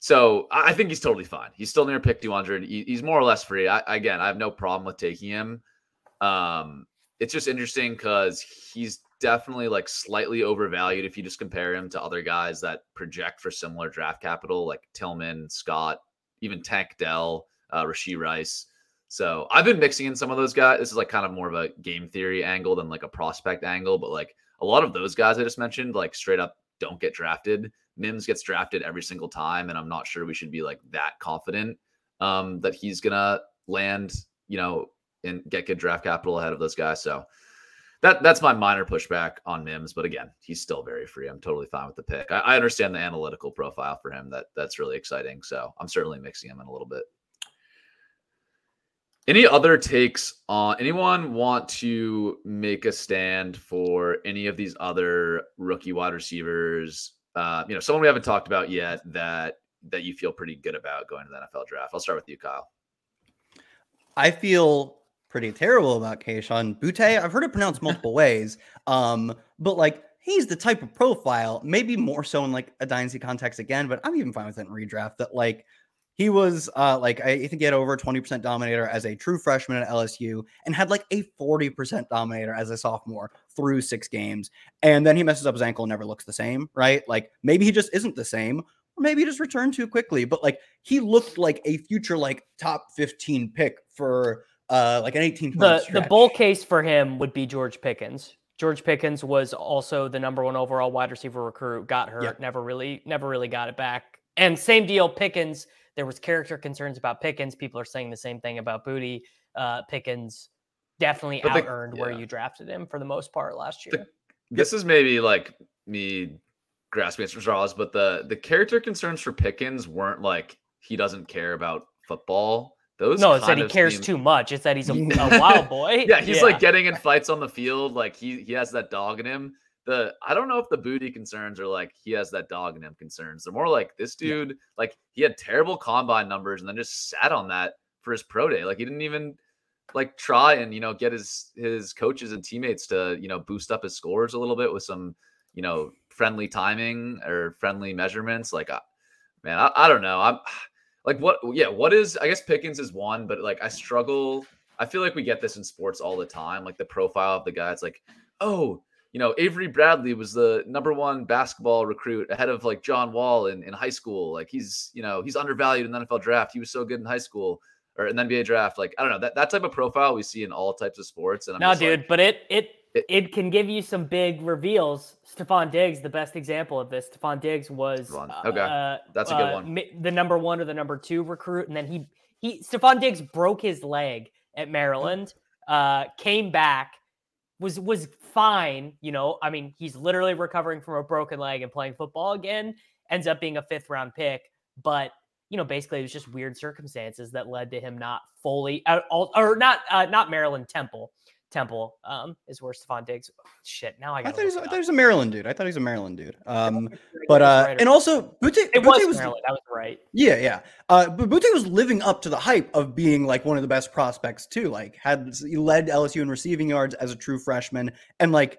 A: so I I think he's totally fine. He's still near pick 200. He, he's more or less free. I, again, I have no problem with taking him. Um, it's just interesting because he's definitely like slightly overvalued if you just compare him to other guys that project for similar draft capital, like Tillman, Scott, even Tank Dell, uh, Rashee Rice. So I've been mixing in some of those guys. This is like kind of more of a game theory angle than like a prospect angle, but like a lot of those guys I just mentioned, like straight up don't get drafted. Mims gets drafted every single time, and I'm not sure we should be like that confident um, that he's gonna land, you know, and get good draft capital ahead of those guys. So that that's my minor pushback on Mims. But again, he's still very free. I'm totally fine with the pick. I, I understand the analytical profile for him. That that's really exciting. So I'm certainly mixing him in a little bit. Any other takes on anyone want to make a stand for any of these other rookie wide receivers? Uh, you know, someone we haven't talked about yet that that you feel pretty good about going to the NFL draft. I'll start with you, Kyle.
D: I feel pretty terrible about Kayshon Boutte. I've heard it pronounced multiple ways. Um, but like he's the type of profile, maybe more so in like a dynasty context again, but I'm even fine with it in redraft that like he was uh like I think he had over 20% dominator as a true freshman at LSU and had like a 40% dominator as a sophomore through six games. And then he messes up his ankle and never looks the same, right? Like maybe he just isn't the same, or maybe he just returned too quickly. But like he looked like a future like top 15 pick for uh like an 18 point
E: The the bull case for him would be George Pickens. George Pickens was also the number one overall wide receiver recruit. Got hurt,
D: Yep.
E: never really, never really got it back. And same deal, Pickens. There was character concerns about Pickens. People are saying the same thing about Boutte. Uh, Pickens definitely out earned where you drafted him for the most part last year.
A: this is maybe like me grasping at straws, but the the character concerns for Pickens weren't like he doesn't care about football. Those
E: no, it's that he cares
A: seem-
E: too much. It's that he's a, a wild boy.
A: Yeah, he's like getting in fights on the field. Like he he has that dog in him. The I don't know if the Boutte concerns are like he has that dog in him concerns. They're more like this dude, like he had terrible combine numbers and then just sat on that for his pro day. Like he didn't even like try and you know get his his coaches and teammates to you know boost up his scores a little bit with some you know friendly timing or friendly measurements. Like, uh, man, I, I don't know. I'm like, what? Yeah, what is? I guess Pickens is one, but like I struggle. I feel like we get this in sports all the time. Like the profile of the guy, it's like oh, you know, Avery Bradley was the number one basketball recruit ahead of like John Wall in, in high school. Like he's, you know, he's undervalued in the NFL draft. He was so good in high school or in the NBA draft. Like, I don't know, that, that type of profile we see in all types of sports. And I'm
E: no, dude,
A: like,
E: but it it
A: It-
E: it can give you some big reveals. Stefon Diggs, the best example of this. Stefon Diggs was
A: Stephon- okay,
E: uh,
A: that's a good
E: uh,
A: one.
E: mi- The number one or the number two recruit, and then he he Stefon Diggs broke his leg at Maryland, uh, came back, was was fine. You know, I mean, he's literally recovering from a broken leg and playing football again. Ends up being a fifth round pick, but you know, basically it was just weird circumstances that led to him not fully, uh, all, or not, uh, not Maryland Temple. Temple um, is where Stefon Diggs. Shit, now I
D: I
E: got.
D: thought was, I thought he was a Maryland dude. I thought he was a Maryland dude. Um, but uh,
E: right
D: and also Boutte,
E: It
D: Boutte
E: was,
D: was
E: Maryland. I was right.
D: Yeah, yeah. Uh, but Boutte was living up to the hype of being like one of the best prospects too. Like had he led LSU in receiving yards as a true freshman and like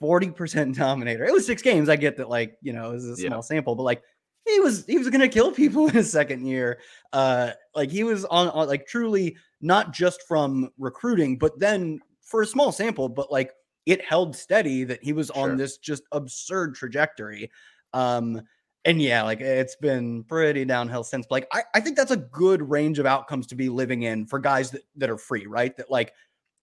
D: forty percent dominator. It was six games. I get that, like you know, it was a
A: Yeah.
D: small sample, but like he was he was gonna kill people in his second year. Uh, like he was on, on like truly not just from recruiting, but then for a small sample, but like it held steady that he was on
A: Sure.
D: this just absurd trajectory. Um, and yeah, like it's been pretty downhill since. Like I, I think that's a good range of outcomes to be living in for guys that, that are free, right? That like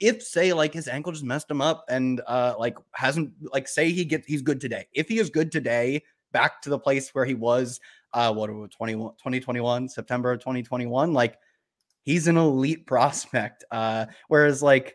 D: if say like his ankle just messed him up and uh like hasn't like say he gets he's good today. If he is good today, back to the place where he was uh what was 21 2021, September of 2021, like he's an elite prospect. Uh whereas like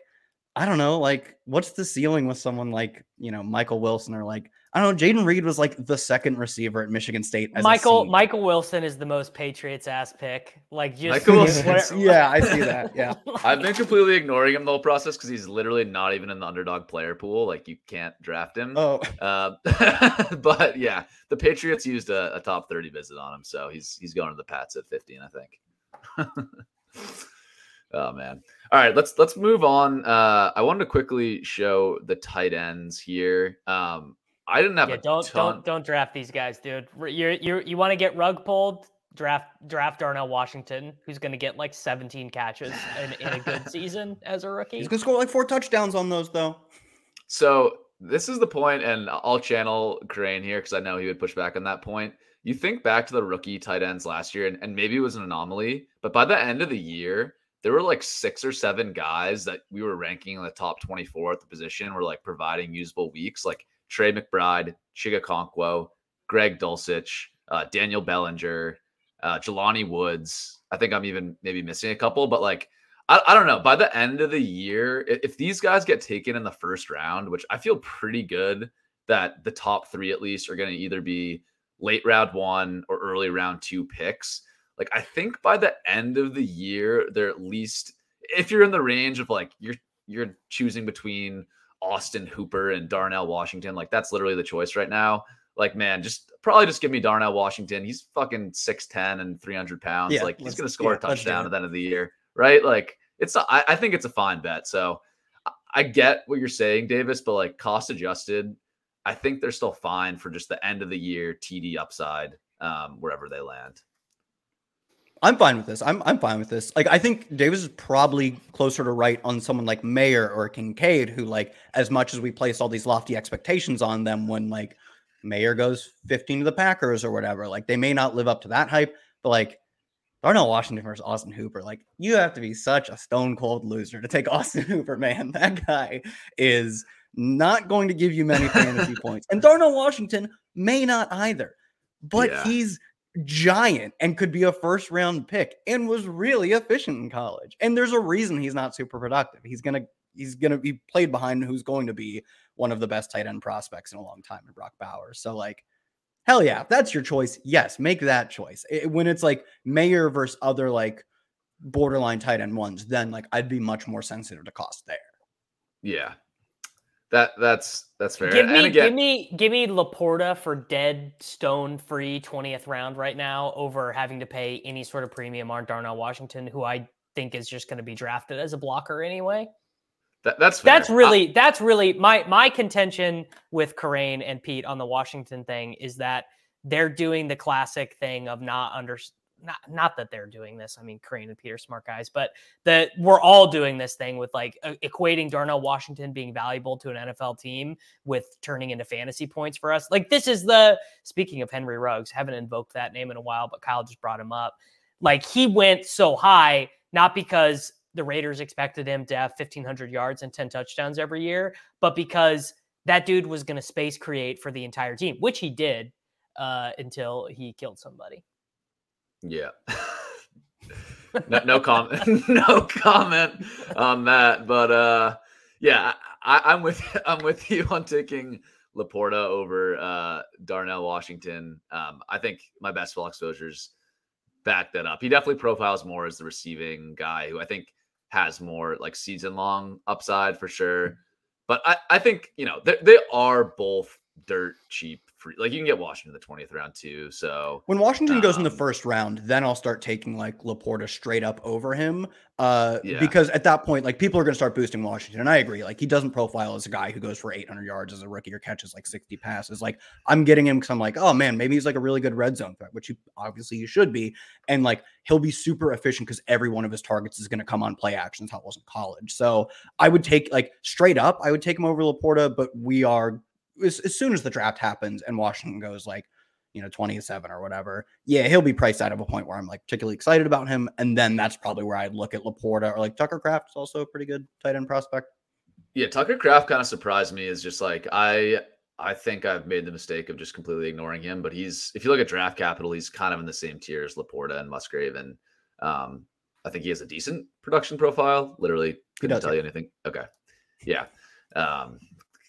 D: I don't know, like what's the ceiling with someone like, you know, Michael Wilson or like I don't know, Jayden Reed was like the second receiver at Michigan State. as
E: Michael
D: senior.
E: Michael Wilson is the most Patriots ass pick. Like just
A: Michael Wilson-
D: yeah, I see that. Yeah.
A: I've been completely ignoring him the whole process because he's literally not even in the underdog player pool. Like you can't draft him.
D: Oh,
A: Uh, but yeah, the Patriots used a, a top 30 visit on him, so he's he's going to the Pats at 15, I think. Oh man. All right, let's let's move on. Uh, I wanted to quickly show the tight ends here. Um, I didn't have
E: yeah,
A: a
E: don't
A: ton.
E: don't don't draft these guys, dude. You're you you want to get rug pulled? Draft draft Darnell Washington, who's going to get like 17 catches in, in a good season as a rookie.
D: he's gonna score like four touchdowns on those though.
A: So this is the point, and I'll channel Crane here because I know he would push back on that point. You think back to the rookie tight ends last year, and, and maybe it was an anomaly, but by the end of the year, there were like six or seven guys that we were ranking in the top 24 at the position were like providing usable weeks, like Trey McBride, Chig Okonkwo, Greg Dulcich, uh, Daniel Bellinger, uh, Jelani Woods. I think I'm even maybe missing a couple, but like I, I don't know. By the end of the year, i- if these guys get taken in the first round, which I feel pretty good that the top three at least are going to either be late round one or early round two picks. Like I think by the end of the year, they're at least if you're in the range of like you're you're choosing between Austin Hooper and Darnell Washington, like that's literally the choice right now. Like, man, just probably just give me Darnell Washington. He's fucking 6'10 and 300 pounds.
D: Yeah,
A: like he's gonna score
D: yeah,
A: a touchdown at the end of the year, right? Like it's I, I think it's a fine bet. So I- I get what you're saying, Davis, but like cost adjusted, I think they're still fine for just the end of the year TD upside, um, wherever they land.
D: I'm fine with this. I'm I'm fine with this. Like I think Davis is probably closer to right on someone like Mayer or Kincaid, who like as much as we place all these lofty expectations on them when like Mayer goes 15 to the Packers or whatever, like they may not live up to that hype, but like Darnell Washington versus Austin Hooper, like you have to be such a stone cold loser to take Austin Hooper, man. That guy is not going to give you many fantasy points. And Darnell Washington may not either. But
A: Yeah.
D: he's giant and could be a first round pick and was really efficient in college. And there's a reason he's not super productive. He's going to he's going to be played behind who's going to be one of the best tight end prospects in a long time in Brock Bowers. So like hell yeah, if that's your choice, yes, make that choice. It- when it's like Mayer versus other like borderline tight end ones, then like I'd be much more sensitive to cost there.
A: Yeah. That that's that's fair.
E: Give
A: and
E: me,
A: again,
E: give me, give me Laporta for dead stone free twentieth round right now over having to pay any sort of premium on Darnell Washington, who I think is just going to be drafted as a blocker anyway.
A: that, that's fair.
E: That's
A: I-
E: really, that's really my my contention with Crane and Pete on the Washington thing is that they're doing the classic thing of not under not not that they're doing this. I mean, Crane and Peter smart guys, but that we're all doing this thing with like uh, equating Darnell Washington being valuable to an NFL team with turning into fantasy points for us. Like this is the speaking of Henry Ruggs, haven't invoked that name in a while, but Kyle just brought him up. Like he went so high not because the Raiders expected him to have 1500 yards and 10 touchdowns every year, but because that dude was going to space create for the entire team, which he did uh, until he killed somebody.
A: Yeah. no, no comment. no comment on that. But uh, yeah, I, am with I'm with you on taking LaPorta over uh, Darnell Washington. Um, I think my best ball exposures back that up. He definitely profiles more as the receiving guy, who I think has more like season long upside for sure. But I, I think you know they, they are both dirt cheap free. Like you can get Washington in the 20th round too. So
D: when Washington um, goes in the
A: um
D: first round, then I'll start taking like LaPorta straight up over him. Uh,
A: Yeah.
D: because at that point, like people are going to start boosting Washington. And I agree. Like he doesn't profile as a guy who goes for 800 yards as a rookie or catches like 60 passes. Like I'm getting him because I'm like, oh man, maybe he's like a really good red zone threat, which he obviously he should be. And like he'll be super efficient because every one of his targets is going to come on play actions. How it was in college. So I would take like straight up, I would take him over LaPorta, but we are as, as soon as the draft happens and Washington goes like, you know, 27 or whatever, yeah, he'll be priced out of a point where I'm like particularly excited about him. And then that's probably where I'd look at LaPorta or like Tucker Kraft is also a pretty good tight end prospect.
A: Yeah, Tucker Kraft kind of surprised me. Is just like I I think I've made the mistake of just completely ignoring him. But he's if you look at draft capital, he's kind of in the same tier as Laporta and Musgrave, and um, I think he has a decent production profile. Literally, couldn't
D: does,
A: tell
D: yeah.
A: you anything. Okay, yeah. Um,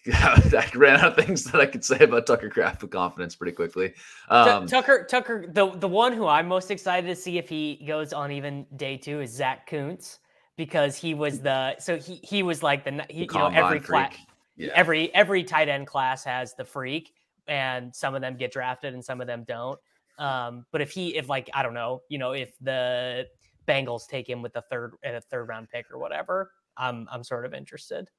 A: I ran out of things that I could say about Tucker Kraft with confidence pretty quickly. Um,
E: Tucker, Tucker, the the one who I'm most excited to see if he goes on even day two is Zach Kuntz because he was the so he he was like the he, you know every class.
A: Yeah.
E: every every tight end class has the freak and some of them get drafted and some of them don't. Um, but if he if like I don't know you know if the Bengals take him with the third a third round pick or whatever, I'm I'm sort of interested.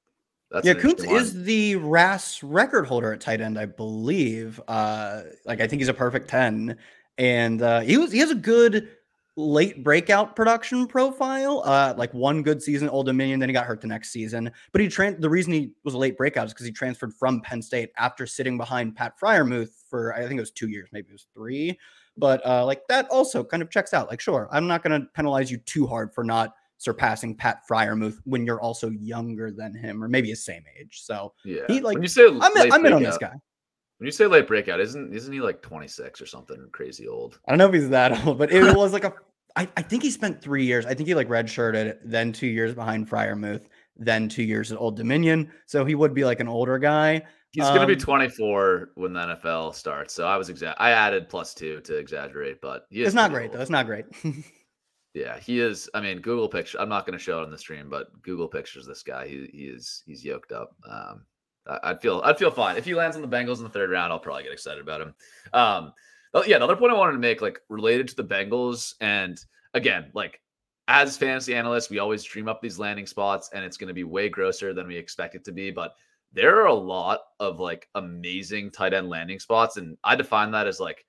A: That's
D: yeah,
A: one.
D: is the RAS record holder at tight end, I believe. Uh, like I think he's a perfect 10. And uh, he was he has a good late breakout production profile. Uh, like one good season at Old Dominion, then he got hurt the next season. But he tran the reason he was a late breakout is because he transferred from Penn State after sitting behind Pat Freiermuth for I think it was two years, maybe it was three. But uh, like that also kind of checks out. Like, sure, I'm not going to penalize you too hard for not surpassing Pat Freiermuth when you're also younger than him, or maybe his same age. So
A: yeah.
D: he, like,
A: when you say
D: I'm in, I'm in on this guy.
A: When you say late breakout, isn't isn't he like 26 or something crazy old?
D: I don't know if he's that old, but it was like a. I, I think he spent three years. I think he like redshirted, then two years behind Freiermuth, then two years at Old Dominion. So he would be like an older guy.
A: He's going to be
D: Um,
A: 24 when the NFL starts. So I was exa- I added plus two to exaggerate, but
D: It's not great though. It's not great.
A: Yeah, he is. I mean, Google picture. I'm not going to show it on the stream, but Google pictures this guy. He he is he's yoked up. Um, I- I'd feel I'd feel fine if he lands on the Bengals in the third round. I'll probably get excited about him. Um, yeah, another point I wanted to make, like related to the Bengals, and again, like as fantasy analysts, we always dream up these landing spots, and it's going to be way grosser than we expect it to be. But there are a lot of like amazing tight end landing spots, and I define that as like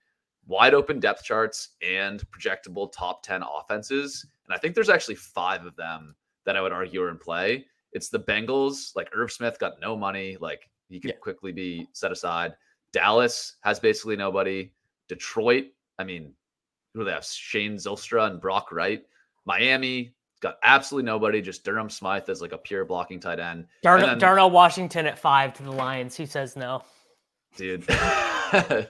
A: wide open depth charts and projectable top 10 offenses. And I think there's actually five of them that I would argue are in play. It's the Bengals, like Irv Smith got no money, like he could
D: Yeah.
A: quickly be set aside. Dallas has basically nobody. Detroit, I mean, who do they have? Shane Zylstra and Brock Wright. Miami got absolutely nobody, just Durham Smythe as like a pure blocking tight end.
E: Darnell,
A: then-
E: Darnell Washington at five to the Lions. Who says no?
A: Dude.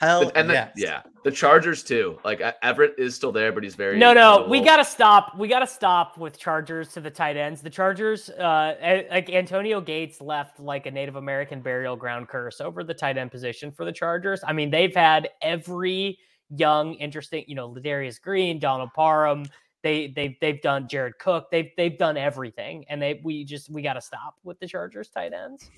D: Hell
A: and then,
D: yes.
A: yeah, the Chargers too. Like Everett is still there, but he's very
E: No, no, we got to stop. We got to stop with Chargers to the tight ends. The Chargers, uh, like Antonio Gates left like a Native American burial ground curse over the tight end position for the Chargers. I mean, they've had every young, interesting, you know, Ladarius Green, Donald Parham. They they they've done Jared Cook. They've they've done everything, and they we just we got to stop with the Chargers tight ends.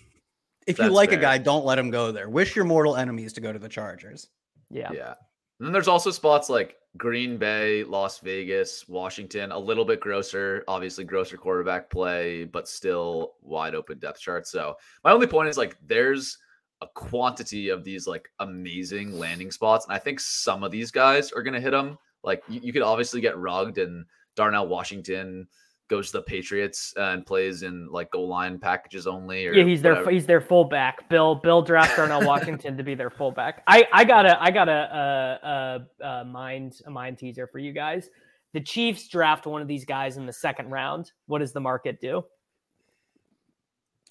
D: If you
A: That's
D: like a guy, don't let him go there. Wish your mortal enemies to go to the Chargers.
E: Yeah.
A: Yeah. And then there's also spots like Green Bay, Las Vegas, Washington, a little bit grosser, obviously grosser quarterback play, but still wide open depth chart. So my only point is like there's a quantity of these like amazing landing spots. And I think some of these guys are gonna hit them. Like you, you could obviously get rugged, and Darnell Washington goes to the Patriots uh, and plays in like goal line packages only. Or
E: Yeah, he's their he's their fullback. Bill Bill draft Darnell Washington to be their fullback. I I got a I got a, a, a, a mind a mind teaser for you guys. The Chiefs draft one of these guys in the second round. What does the market do?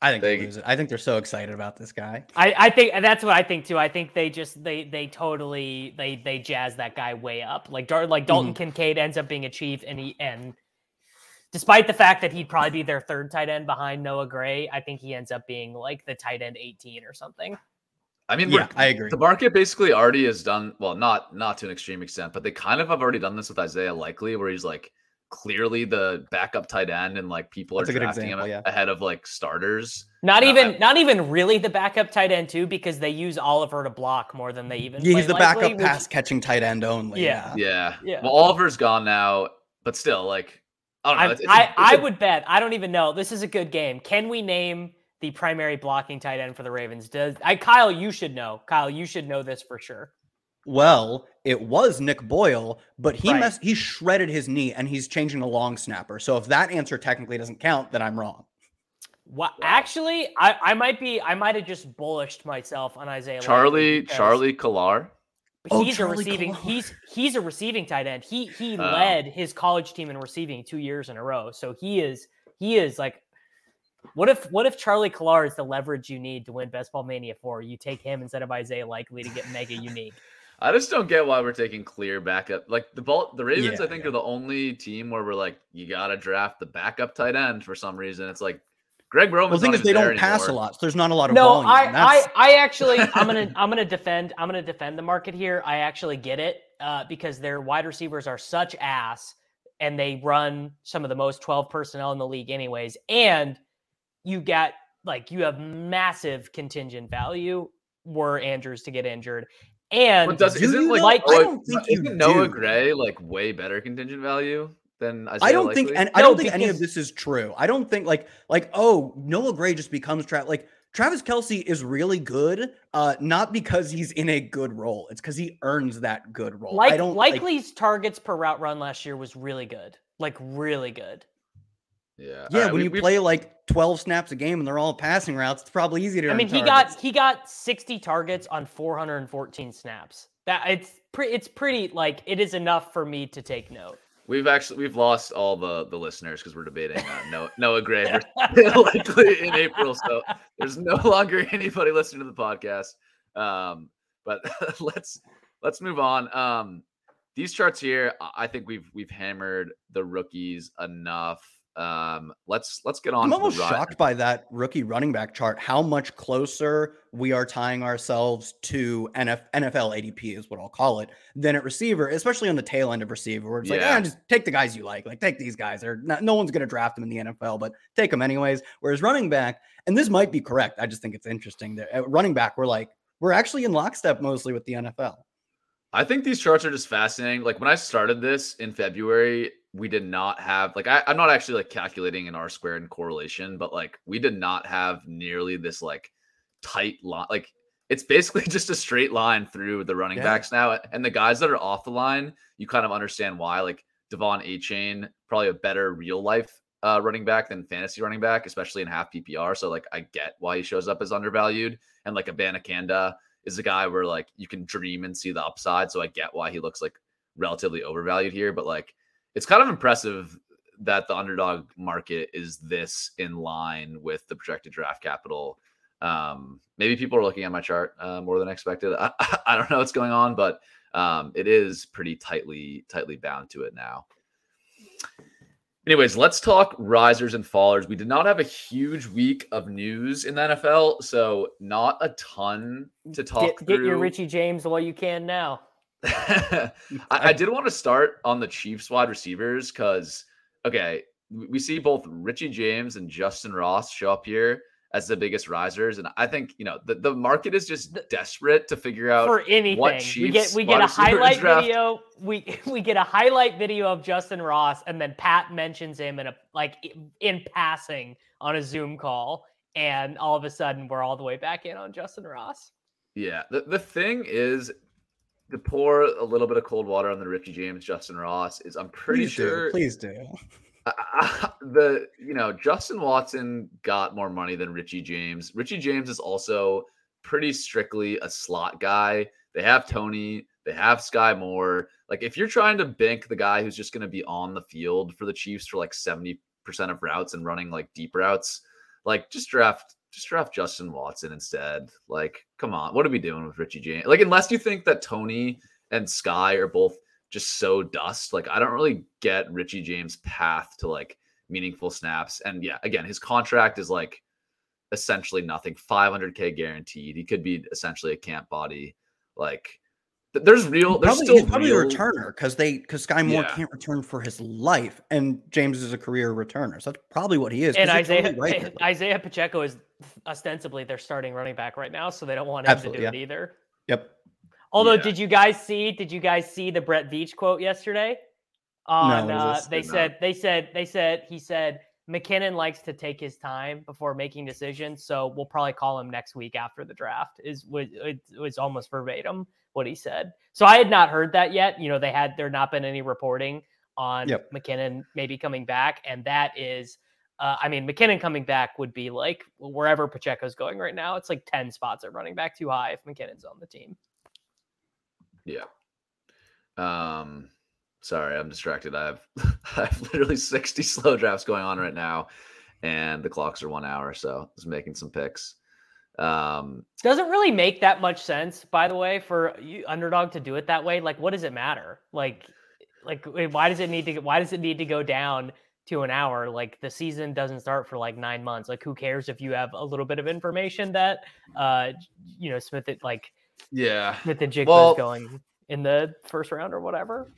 D: I think they
A: They-
D: lose it. I think they're so excited about this guy.
E: I, I think that's what I think too. I think they just they they totally they they jazz that guy way up. Like Dar, like mm-hmm. Dalton Kincaid ends up being a chief, and he and despite the fact that he'd probably be their third tight end behind Noah Gray, I think he ends up being like the tight end 18 or something.
A: I mean,
D: Yeah, I agree.
A: The market basically already has done well, not not to an extreme extent, but they kind of have already done this with Isaiah Likely, where he's like clearly the backup tight end, and like people
D: That's
A: are
D: a
A: drafting
D: example,
A: him
D: yeah.
A: ahead of like starters.
E: Not
A: Uh,
E: even not even really the backup tight end too, because they use Oliver to block more than they even.
D: Yeah,
E: play
D: he's the
E: Likely,
D: backup
E: which-
D: pass catching tight end only.
E: Yeah.
A: Yeah,
E: Yeah.
A: Well, Oliver's gone now, but still, like I don't know.
E: I,
A: it's- it's a-
E: I,
A: it's
E: I
A: a-
E: would bet. I don't even know. This is a good game. Can we name the primary blocking tight end for the Ravens? Does I Kyle? You should know. Kyle, you should know this for sure.
D: Well, it was Nick Boyle, but he
E: Right.
D: messed he shredded his knee and he's changing a long snapper. So if that answer technically doesn't count, then I'm wrong.
E: What? Actually, I, I might be. I might have just bullished myself on Isaiah. Likely
A: Charlie
E: because
A: Charlie
D: Oh,
E: He's a receiving.
D: Clark.
E: He's he's a receiving tight end. He he
A: Oh.
E: led his college team in receiving two years in a row. So he is he is like. What if what if Charlie Kolar is the leverage you need to win Best Ball Mania four? You take him instead of Isaiah Likely to get mega unique.
A: I just don't get why we're taking clear backup. Like the ball, the Ravens,
D: Yeah,
A: I think
D: yeah.
A: are the only team where we're like, you gotta draft the backup tight end for some reason. It's like Greg Roman's
D: Well, the thing is, they don't
A: there
D: pass a lot, so there's not a lot of
E: no,
D: volume.
E: I, I, I actually, I'm gonna, I'm gonna defend, I'm gonna defend the market here. I actually get it uh, because their wide receivers are such ass, and they run some of the most 12 personnel in the league, anyways. And you get like you have massive contingent value were Andrews to get injured, and
A: But does
D: Do
A: isn't
D: you
A: like,
D: though? I don't think you
A: isn't Noah
D: do.
A: Gray like way better contingent value than Isaiah
D: I don't think,
A: Likely?
D: and I
E: No,
D: don't think any of this is true. I don't think like like oh Noah Gray just becomes Travis like Travis Kelce is really good, uh, not because he's in a good role. It's because he earns that good role.
E: like
D: I don't like-
E: Likely's targets per route run last year was really good, like really good.
A: yeah,
D: yeah,
A: Alright,
D: when
A: we-
D: you
A: we-
D: play like twelve snaps a game and they're all passing routes, it's probably easier to.
E: I
D: earn
E: mean, he
D: targets.
E: got he got 60 targets on 414 snaps. That it's pretty it's pretty like it is enough for me to take note.
A: We've actually we've lost all the the listeners because we're debating uh, Noah, Noah Gray likely in April. So there's no longer anybody listening to the podcast. Um, but let's let's move on. Um, these charts here, I- I think we've we've hammered the rookies enough. Um, let's let's get on.
D: I'm almost shocked by that rookie running back chart. How much closer we are tying ourselves to NF, NFL ADP is what I'll call it than at receiver, especially on the tail end of receiver, where it's like,
A: Yeah.
D: ah, just take the guys you like. Like take these guys. Or no one's going to draft them in the NFL, but take them anyways. Whereas running back, and this might be correct. I just think it's interesting that at running back, we're like we're actually in lockstep mostly with the NFL.
A: I think these charts are just fascinating. Like when I started this in February, we did not have like I, I'm not actually like calculating an R squared and correlation, but like we did not have nearly this like tight line. Like it's basically just a straight line through the running
D: Yeah.
A: backs now. And the guys that are off the line, you kind of understand why. Like De'Von Achane, probably a better real life uh, running back than fantasy running back, especially in half PPR. So like I get why he shows up as undervalued. And like Abanikanda is a guy where like you can dream and see the upside. So I get why he looks like relatively overvalued here. But like it's kind of impressive that the underdog market is this in line with the projected draft capital. Um, maybe people are looking at my chart uh, more than expected. I, I don't know what's going on, but um, it is pretty tightly tightly bound to it now. Anyways, let's talk risers and fallers. We did not have a huge week of news in the NFL, so not a ton to talk
E: Get, get your Richie James while you can now.
A: I, I did want to start on the Chiefs wide receivers because, okay, we see both Richie James and Justin Ross show up here as the biggest risers, and I think you know the, the market is just desperate to figure out
E: For anything, we get we get a highlight
A: draft-
E: video. We we get a highlight video of Justin Ross, and then Pat mentions him in a like in passing on a Zoom call, and all of a sudden we're all the way back in on Justin Ross.
A: Yeah, the, the thing is, to pour a little bit of cold water on the Richie James, Justin Ross is I'm pretty
D: Please
A: sure
D: do. Please do.
A: the you know Justin Watson got more money than Richie James. Richie James is also pretty strictly a slot guy. They have Toney, they have Sky Moore. Like if you're trying to bank the guy who's just going to be on the field for the Chiefs for like 70% of routes and running like deep routes, like just draft just draft Justin Watson instead. Like come on, what are we doing with Richie James? Like unless you think that Toney and Sky are both just so dust. Like I don't really get Richie James' path to like meaningful snaps. And yeah, again, his contract is like essentially nothing. 500k guaranteed. He could be essentially a camp body. Like th- there's real. There's
D: Probably,
A: still
D: he's probably
A: real,
D: a returner because they because Sky Moore
A: Yeah.
D: can't return for his life, and James is a career returner, so that's probably what he is.
E: And Isaiah
D: totally right there.
E: Isaiah Pacheco is ostensibly their starting running back right now, so they don't want him
D: Absolutely,
E: to do
D: yeah.
E: it either.
D: Yep.
E: Although,
A: Yeah.
E: did you guys see? Did you guys see the Brett Veach quote yesterday? On
D: what is
E: uh, they
A: Did not.
E: said they said they said he said McKinnon likes to take his time before making decisions, so we'll probably call him next week after the draft. Is was it was almost verbatim what he said. So I had not heard that yet. You know, they had there not been any reporting on
D: Yep.
E: McKinnon maybe coming back, and that is. Uh, I mean, McKinnon coming back would be like wherever Pacheco's going right now. It's like ten spots at running back too high if McKinnon's on the team.
A: Yeah. Um sorry, I'm distracted. I have I have literally 60 slow drafts going on right now, and the clocks are one hour, so I was making some picks. Um
E: Doesn't really make that much sense, by the way, for you underdog to do it that way. Like, what does it matter? Like, like why does it need to? Why does it need to go down to an hour? Like, the season doesn't start for like nine months. Like, who cares if you have a little bit of information that, uh, you know, Smith it like
A: yeah.
E: Smith-Njigba
A: Well-
E: is going in the first round or whatever.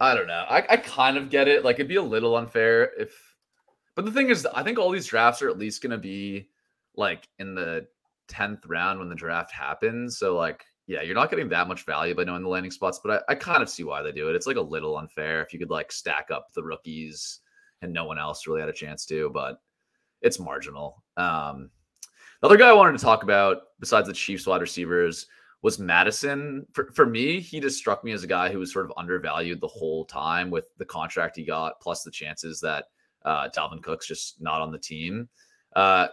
A: I don't know. I, I kind of get it. Like it'd be a little unfair if but the thing is I think all these drafts are at least gonna be like in the 10th round when the draft happens. So like yeah, you're not getting that much value by knowing the landing spots, but I, I kind of see why they do it. It's like a little unfair if you could like stack up the rookies and no one else really had a chance to, but it's marginal. Um the other guy I wanted to talk about besides the Chiefs wide receivers was Mattison. For, for me, he just struck me as a guy who was sort of undervalued the whole time with the contract he got, plus the chances that uh, Dalvin Cook's just not on the team. Uh,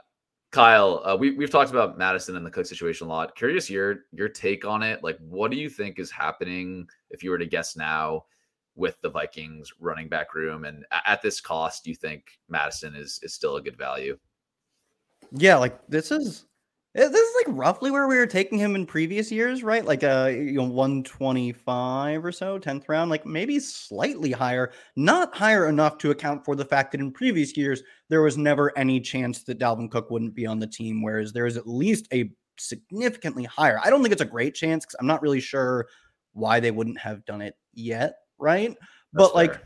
A: Kyle, uh, we, we've talked about Mattison and the Cook situation a lot. Curious your your take on it. Like, what do you think is happening if you were to guess now with the Vikings running back room? And at this cost, do you think Mattison is is still a good value?
D: Yeah, like this is eh, this is like roughly where we were taking him in previous years, right? Like uh you know 125 or so, 10th round, like maybe slightly higher, not higher enough to account for the fact that in previous years there was never any chance that Dalvin Cook wouldn't be on the team, whereas there is at least a significantly higher. I don't think it's a great chance because I'm not really sure why they wouldn't have done it yet, right? but
A: That's
D: like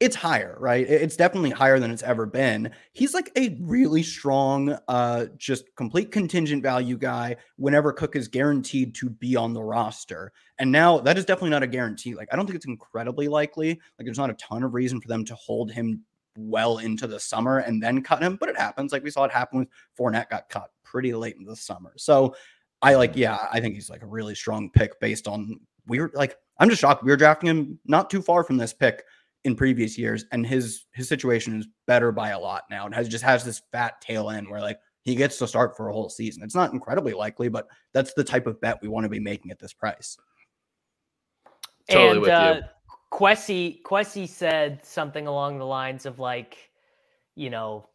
D: it's higher, right? It's definitely higher than it's ever been. He's like a really strong, uh, just complete contingent value guy whenever Cook is guaranteed to be on the roster. And now that is definitely not a guarantee. Like, I don't think it's incredibly likely. Like, there's not a ton of reason for them to hold him well into the summer and then cut him, but it happens. Like we saw it happen with Fournette got cut pretty late in the summer. So I like, yeah, I think he's like a really strong pick based on we were like, I'm just shocked. We were drafting him not too far from this pick in previous years, and his his situation is better by a lot now. and has just has this fat tail end where like he gets to start for a whole season. It's not incredibly likely, but that's the type of bet we want to be making at this price.
A: Totally
E: and
A: with you.
E: uh, Kwesi Kwesi said something along the lines of like, you know,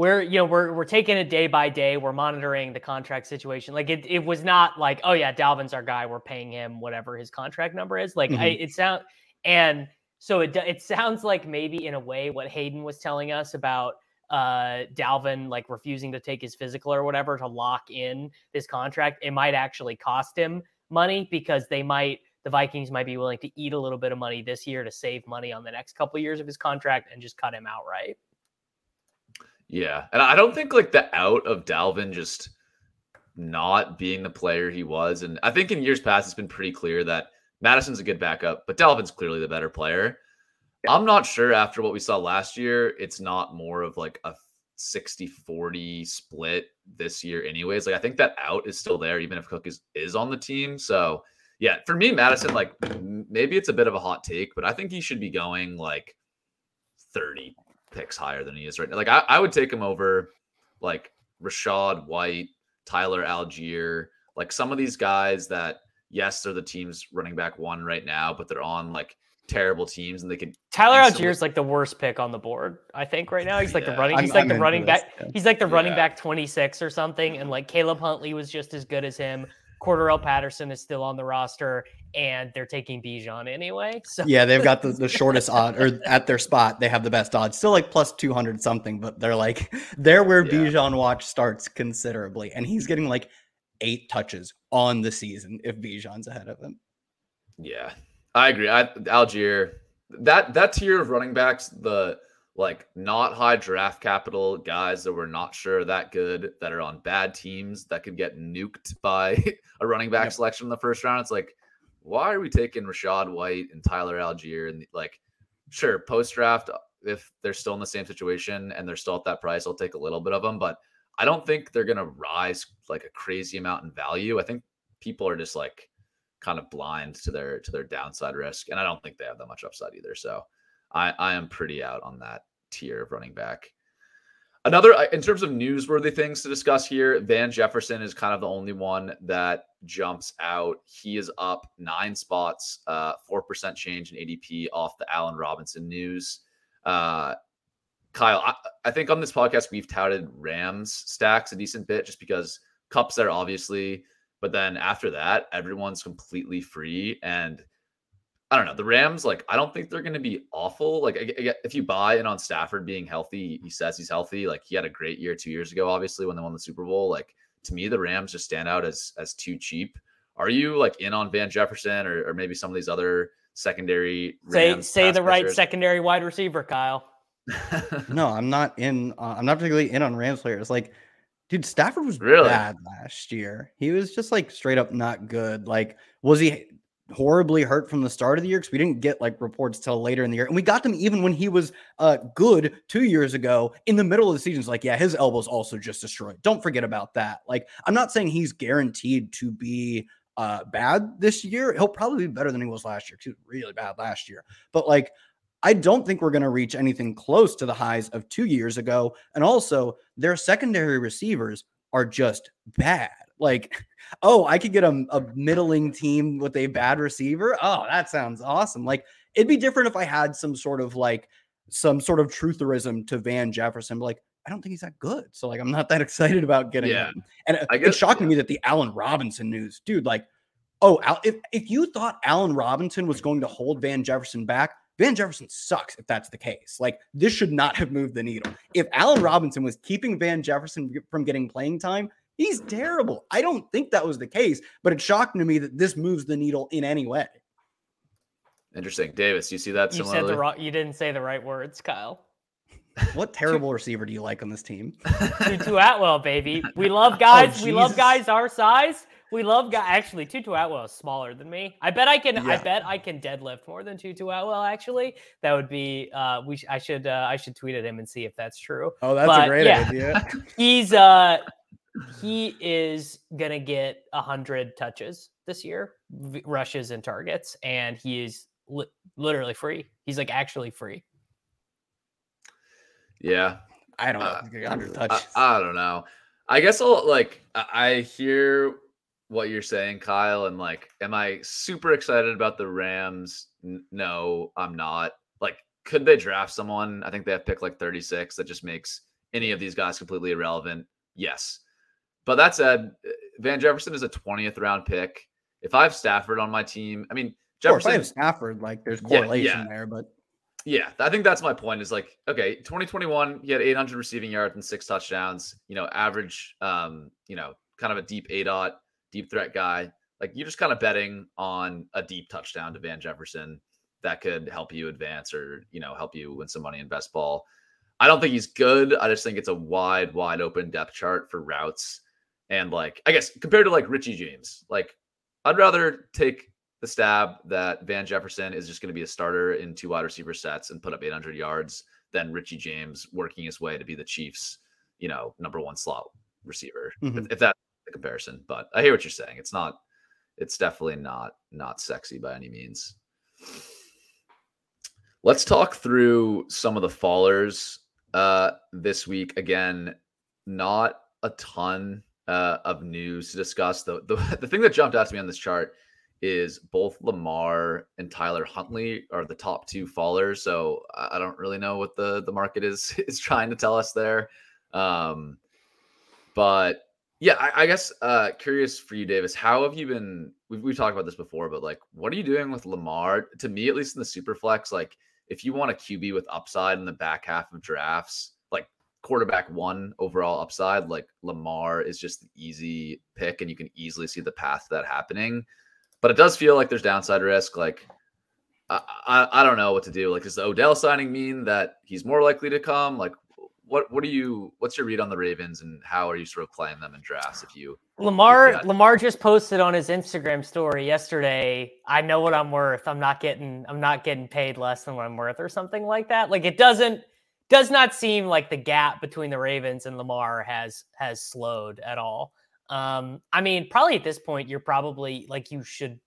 E: we're you know we're we're taking it day by day. We're monitoring the contract situation. Like it it was not like oh yeah, Dalvin's our guy. We're paying him whatever his contract number is. Like I,
D: Mhm.
E: it sound and so it it sounds like maybe in a way what Hayden was telling us about uh Dalvin like refusing to take his physical or whatever to lock in this contract it might actually cost him money because they might the Vikings might be willing to eat a little bit of money this year to save money on the next couple of years of his contract and just cut him outright.
A: Yeah. And I don't think like the out of Dalvin just not being the player he was. And I think in years past, it's been pretty clear that Mattison's a good backup, but Dalvin's clearly the better player. I'm not sure after what we saw last year, it's not more of like a 60 40 split this year, anyways. Like I think that out is still there, even if Cook is, is on the team. So yeah, for me, Mattison, like maybe it's a bit of a hot take, but I think he should be going like 30 picks higher than he is right now. Like I, I would take him over like Rachaad White, Tyler Allgeier, like some of these guys that yes, they're the team's running back one right now, but they're on like terrible teams and they could
E: Tyler
A: instantly-
E: Algier is like the worst pick on the board, I think, right now. He's like the
A: Yeah.
E: running.
D: I'm-
E: He's like
D: I'm
E: the running
D: this,
E: back.
D: yeah.
E: He's like the running
A: Yeah.
E: back 26 or something. And like Caleb Huntley was just as good as him. Cordarrelle Patterson is still on the roster, and they're taking Bijan anyway. So
D: Yeah, they've got the, the shortest odd, or at their spot, they have the best odds. Still like plus 200 something, but they're like, they're where
A: Yeah.
D: Bijan Watch starts considerably. And he's getting like eight touches on the season if Bijan's ahead of him.
A: Yeah, I agree. I Allgeier that that tier of running backs, the like not high draft capital guys that we're not sure that good, that are on bad teams that could get nuked by a running back selection in the first round. It's like, why are we taking Rachaad White and Tyler Allgeier and like, sure, post draft if they're still in the same situation and they're still at that price, I'll take a little bit of them, but I don't think they're gonna rise like a crazy amount in value. I think people are just like kind of blind to their to their downside risk, and I don't think they have that much upside either. So I I am pretty out on that tier of running back. Another uh, in terms of newsworthy things to discuss here, Van Jefferson is kind of the only one that jumps out. He is up nine spots, uh, four percent change in ADP off the Allen Robinson news. Uh, Kyle, I, I think on this podcast we've touted Rams stacks a decent bit just because Kupp's there obviously, but then after that everyone's completely free and I don't know the Rams like I don't think they're going to be awful. Like I- I- if you buy in on Stafford being healthy, he says he's healthy. Like he had a great year two years ago, obviously when they won the Super Bowl. Like to me, the Rams just stand out as as too cheap. Are you like in on Van Jefferson or, or maybe some of these other secondary?
E: say
A: Rams
E: say
A: pass
E: the right
A: rushers?
E: secondary wide receiver, Kyle.
D: No, I'm not in. Uh, I'm not particularly in on Rams players. Like, dude, Stafford was
A: Really?
D: bad last year. He was just like straight up not good. Like, was he horribly hurt from the start of the year? Because we didn't get like reports till later in the year, and we got them even when he was uh good two years ago. In the middle of the season, it's like, yeah, his elbow's also just destroyed. Don't forget about that. Like, I'm not saying he's guaranteed to be uh bad this year. He'll probably be better than he was last year. was really bad last year, but like. I don't think we're going to reach anything close to the highs of two years ago. And also, their secondary receivers are just bad. Like, oh, I could get a, a middling team with a bad receiver. Oh, that sounds awesome. Like, it'd be different if I had some sort of like, some sort of trutherism to Van Jefferson. But like, I don't think he's that good. So, like, I'm not that excited about getting
A: Yeah.
D: him. And it-
A: I
D: it's shocking
A: yeah.
D: me that the Allen Robinson news, dude, like, oh, Al, if, if you thought Allen Robinson was going to hold Van Jefferson back, Van Jefferson sucks if that's the case. Like, this should not have moved the needle. If Allen Robinson was keeping Van Jefferson from getting playing time, he's terrible. I don't think that was the case, but it's shocking to me that this moves the needle in any way.
A: Interesting, Davis. You see that
E: You said
A: similarly?
E: the wrong. You didn't say the right words, Kyle.
D: What terrible receiver do you like on this team?
E: Tutu Atwell, baby. We love guys. we love
D: Oh,
E: guys our size. We love guys. Actually, Tutu Atwell is smaller than me. I bet I can. I bet I can deadlift more than Tutu Atwell. Actually, that would be. Uh, we. Sh- I should. Uh, I should tweet at him and see if that's true.
D: Oh, that's
E: But,
D: a great
E: yeah.
D: idea.
E: He's. Uh, he is gonna get a hundred touches this year, v- rushes and targets, and he is li- literally free. He's like actually free.
A: yeah,
D: I don't know.
A: Uh,
D: if he's gonna get 100
A: I,
D: touches.
A: I don't know. I guess I'll like I I hear what you're saying, Kyle, and like, am I super excited about the Rams? N- No, I'm not. Like, could they draft someone? I think they have pick like 36 that just makes any of these guys completely irrelevant. Yes. But that said, Van Jefferson is a 20th round pick. If I have Stafford on my team, I mean,
D: if
A: Jefferson,
D: have Stafford, like there's
A: Yeah,
D: correlation
A: yeah.
D: there, but
A: yeah, I think that's my point. Is like, okay, 2021, he had 800 receiving yards and six touchdowns. You know, average, um, you know, kind of a deep A dot, deep threat guy. Like you're just kind of betting on a deep touchdown to Van Jefferson that could help you advance or you know help you win some money in best ball. I don't think he's good. I just think it's a wide, wide open depth chart for routes. And like, I guess compared to like Richie James, like I'd rather take the stab that Van Jefferson is just going to be a starter in two wide receiver sets and put up 800 yards than Richie James working his way to be the Chiefs, you know, number one slot receiver.
D: Mhm.
A: If, if that's the comparison, but I hear what you're saying. It's not, it's definitely not not sexy by any means. Let's talk through some of the fallers uh, this week. Again, not a ton uh, of news to discuss. The, the the thing that jumped out to me on this chart is both Lamar and Tyler Huntley are the top two fallers. So I don't really know what the the market is is trying to tell us there. Um, but yeah, I, I guess uh, curious for you, Davis. How have you been? We've, we've talked about this before, but like, what are you doing with Lamar? To me, at least in the super flex, like if you want a QB with upside in the back half of drafts, quarterback one overall upside, like Lamar is just the easy pick, and you can easily see the path to that happening but it does feel like there's downside risk. Like I, I, I don't know what to do. Like does the Odell signing mean that he's more likely to come? Like what what do you what's your read on the Ravens and how are you sort of playing them in drafts if you
E: Lamar if Lamar just posted on his Instagram story yesterday, I know what I'm worth. I'm not getting I'm not getting paid less than what I'm worth or something like that. Like it doesn't does not seem like the gap between the Ravens and Lamar has has slowed at all. Um, I mean, probably at this point, you're probably like you should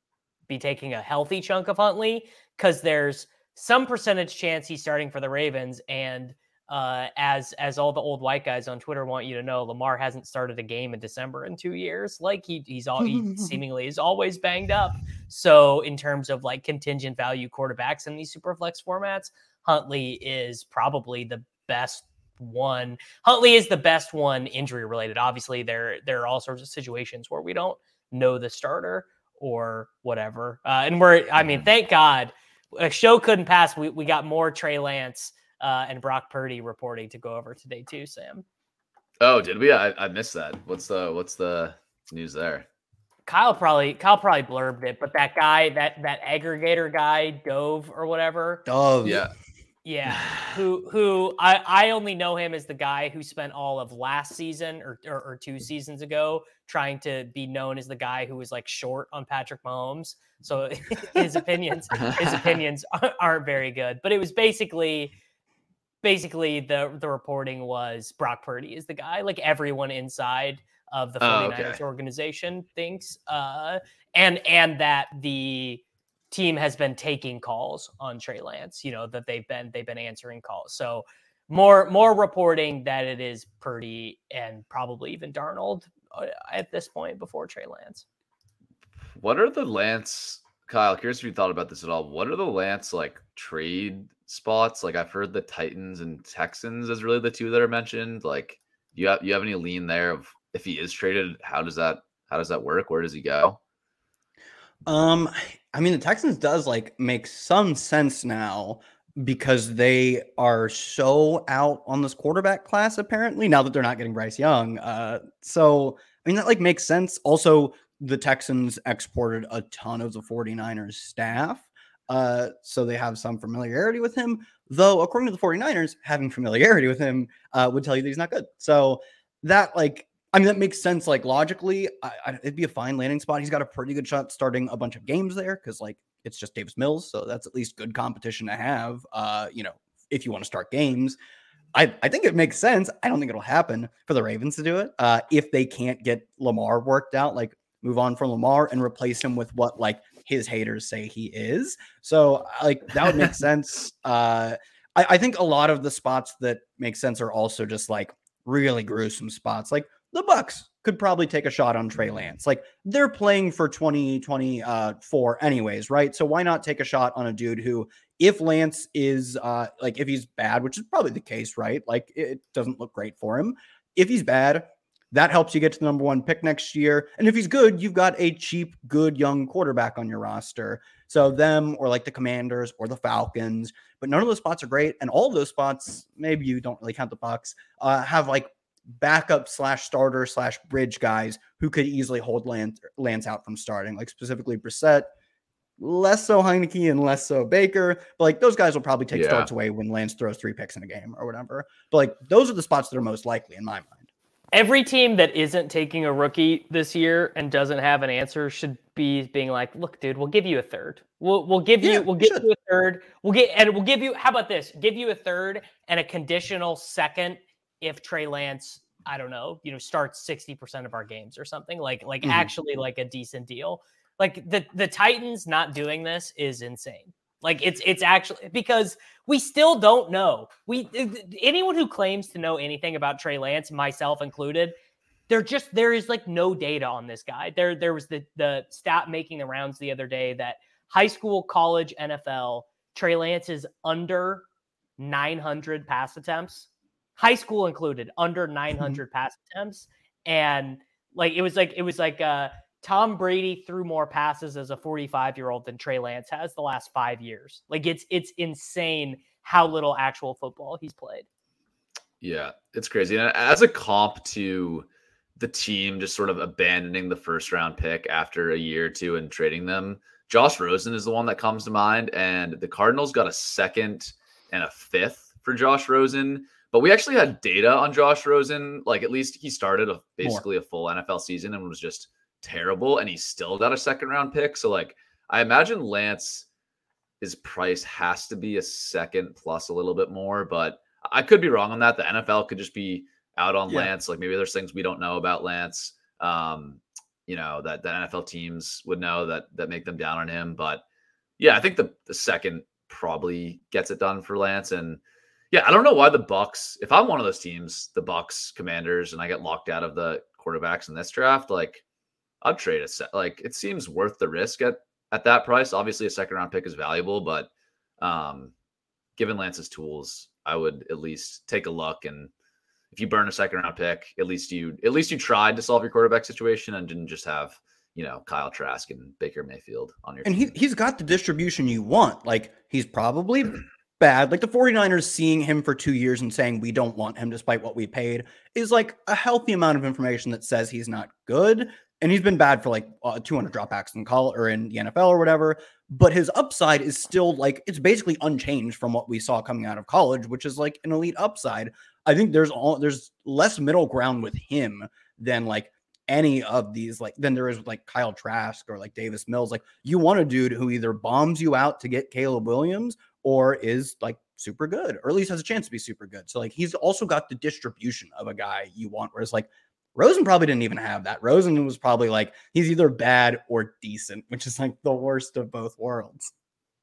E: be taking a healthy chunk of Huntley because there's some percentage chance he's starting for the Ravens. And uh, as as all the old white guys on Twitter want you to know, Lamar hasn't started a game in December in two years. Like he he's all he seemingly is always banged up. So in terms of like contingent value quarterbacks in these super flex formats, Huntley is probably the best one. Huntley is the best one injury related. Obviously, there there are all sorts of situations where we don't know the starter or whatever. Uh, and we're, I mean, thank God, a show couldn't pass. We we got more Trey Lance uh, and Brock Purdy reporting to go over today too. Sam.
A: Oh, did we? I, I missed that. What's the what's the news there?
E: Kyle probably Kyle probably blurbed it, but that guy, that that aggregator guy, Dov or whatever.
D: Dov.
A: Yeah.
E: Yeah, who who I I only know him as the guy who spent all of last season or, or, or two seasons ago trying to be known as the guy who was like short on Patrick Mahomes. So his opinions his opinions aren't very good. But it was basically basically the the reporting was Brock Purdy is the guy. Like everyone inside of the 49ers oh, okay. organization thinks uh and and that the team has been taking calls on Trey Lance. You know that they've been they've been answering calls. So more more reporting that it is Purdy and probably even Darnold uh, at this point before Trey Lance.
A: What are the Lance? Kyle, curious if you thought about this at all. What are the Lance like trade spots? Like I've heard the Titans and Texans is really the two that are mentioned. Like you have you have any lean there of if he is traded, how does that how does that work? Where does he go?
D: Um, I mean, the Texans does like make some sense now because they are so out on this quarterback class apparently now that they're not getting Bryce Young. Uh, so I mean that like makes sense. Also, the Texans exported a ton of the 49ers staff. Uh, so they have some familiarity with him, though according to the 49ers, having familiarity with him uh, would tell you that he's not good. So that like I mean, that makes sense. Like logically, I, I, it'd be a fine landing spot. He's got a pretty good shot starting a bunch of games there because, like, it's just Davis Mills, so that's at least good competition to have. Uh, you know, if you want to start games, I, I think it makes sense. I don't think it'll happen for the Ravens to do it. Uh, if they can't get Lamar worked out, like move on from Lamar and replace him with what like his haters say he is. So like that would make sense. Uh, I, I think a lot of the spots that make sense are also just like really gruesome spots. Like the Bucs could probably take a shot on Trey Lance. Like they're playing for 2024 uh, anyways, right? So why not take a shot on a dude who, if Lance is uh like if he's bad, which is probably the case, right? Like it doesn't look great for him. If he's bad, that helps you get to the number one pick next year. And if he's good, you've got a cheap, good young quarterback on your roster. So them or like the Commanders or the Falcons, but none of those spots are great. And all those spots, maybe you don't really count the Bucs, uh, have like backup slash starter slash bridge guys who could easily hold Lance, Lance out from starting, like specifically Brissett, less so Heinicke and less so Baker. But like those guys will probably take yeah. starts away when Lance throws three picks in a game or whatever. But like those are the spots that are most likely in my mind.
E: Every team that isn't taking a rookie this year and doesn't have an answer should be being like, "Look, dude, we'll give you a third. We'll we'll give you yeah, we'll give should. you a third. We'll get and we'll give you how about this? Give you a third and a conditional second if Trey Lance, I don't know, you know, starts 60% of our games or something like like mm-hmm. actually like a decent deal. Like the the Titans not doing this is insane. Like it's it's actually because we still don't know. We anyone who claims to know anything about Trey Lance, myself included, there just there is like no data on this guy. There there was the the stat making the rounds the other day that high school, college, NFL, Trey Lance is under 900 pass attempts, high school included, under
D: Mm-hmm.
E: 900 pass attempts, and like it was like it was like uh Tom Brady threw more passes as a 45 year old than Trey Lance has the last five years. Like it's it's insane how little actual football he's played.
A: Yeah, it's crazy. And as a comp to the team just sort of abandoning the first round pick after a year or two and trading them, Josh Rosen is the one that comes to mind. And the Cardinals got a second and a fifth for Josh Rosen. But we actually had data on Josh Rosen. Like at least he started a, basically a full NFL season and was just terrible. And he still got a second round pick. So like I imagine Lance his price has to be a second plus a little bit more, but I could be wrong on that. The NFL could just be out on
D: Yeah.
A: Lance. Like maybe there's things we don't know about Lance. Um, you know, that the NFL teams would know that that make them down on him. But yeah, I think the the second probably gets it done for Lance. And yeah, I don't know why the Bucs, if I'm one of those teams, the Bucs commanders, and I get locked out of the quarterbacks in this draft, like I'd trade a set like it seems worth the risk at at that price. Obviously, a second round pick is valuable, but um given Lance's tools, I would at least take a look and if you burn a second round pick, at least you at least you tried to solve your quarterback situation and didn't just have, you know, Kyle Trask and Baker Mayfield on your
D: And
A: team.
D: he, he's got the distribution you want. Like, he's probably bad. Like, the 49ers seeing him for two years and saying, we don't want him despite what we paid is like a healthy amount of information that says he's not good. And he's been bad for like uh, 200 dropbacks in college or in the NFL or whatever. But his upside is still like, it's basically unchanged from what we saw coming out of college, which is like an elite upside. I think there's all there's less middle ground with him than like any of these like than there is with like Kyle Trask or like Davis Mills. Like you want a dude who either bombs you out to get Caleb Williams or is like super good, or at least has a chance to be super good. So like he's also got the distribution of a guy you want. Whereas like Rosen probably didn't even have that. Rosen was probably like he's either bad or decent, which is like the worst of both worlds.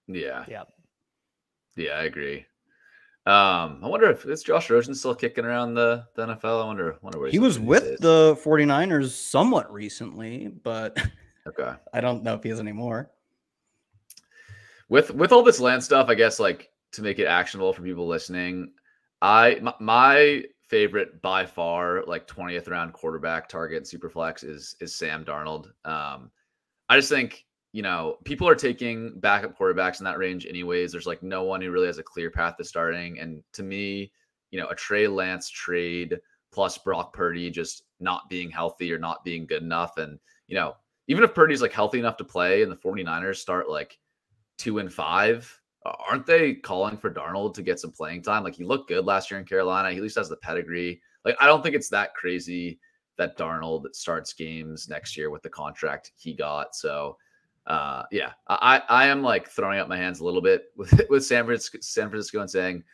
A: yeah.
E: Yeah.
A: Yeah, I agree. Um, I wonder if is Josh Rosen still kicking around the, the NFL? I wonder wonder where
D: He was with
A: days.
D: the 49ers somewhat recently, but
A: Okay.
D: I don't know if he is anymore.
A: With with all this land stuff, I guess like to make it actionable for people listening, I my, my favorite by far like 20th round quarterback target in superflex is is Sam Darnold. Um I just think, you know, people are taking backup quarterbacks in that range anyways. There's like no one who really has a clear path to starting and to me, you know, a Trey Lance trade plus Brock Purdy just not being healthy or not being good enough and, you know, even if Purdy's like healthy enough to play and the 49ers start like two and five. Aren't they calling for Darnold to get some playing time? Like he looked good last year in Carolina. He at least has the pedigree. Like I don't think it's that crazy that Darnold starts games next year with the contract he got. So uh yeah, I I am like throwing up my hands a little bit with with San Francisco, San Francisco and saying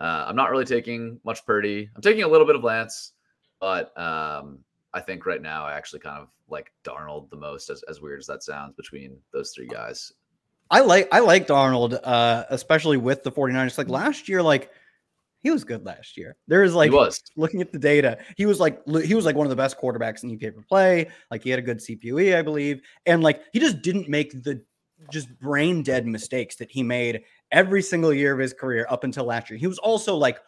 A: uh, I'm not really taking much Purdy. I'm taking a little bit of Lance, but um I think right now I actually kind of like Darnold the most, as, as weird as that sounds, between those three guys.
D: I like I liked Arnold, uh, especially with the 49ers. Like last year, like he was good last year. There is like
A: he was.
D: looking at the data, he was like he was like one of the best quarterbacks in EPA per play. Like he had a good CPOE, I believe, and like he just didn't make the just brain dead mistakes that he made every single year of his career up until last year. He was also like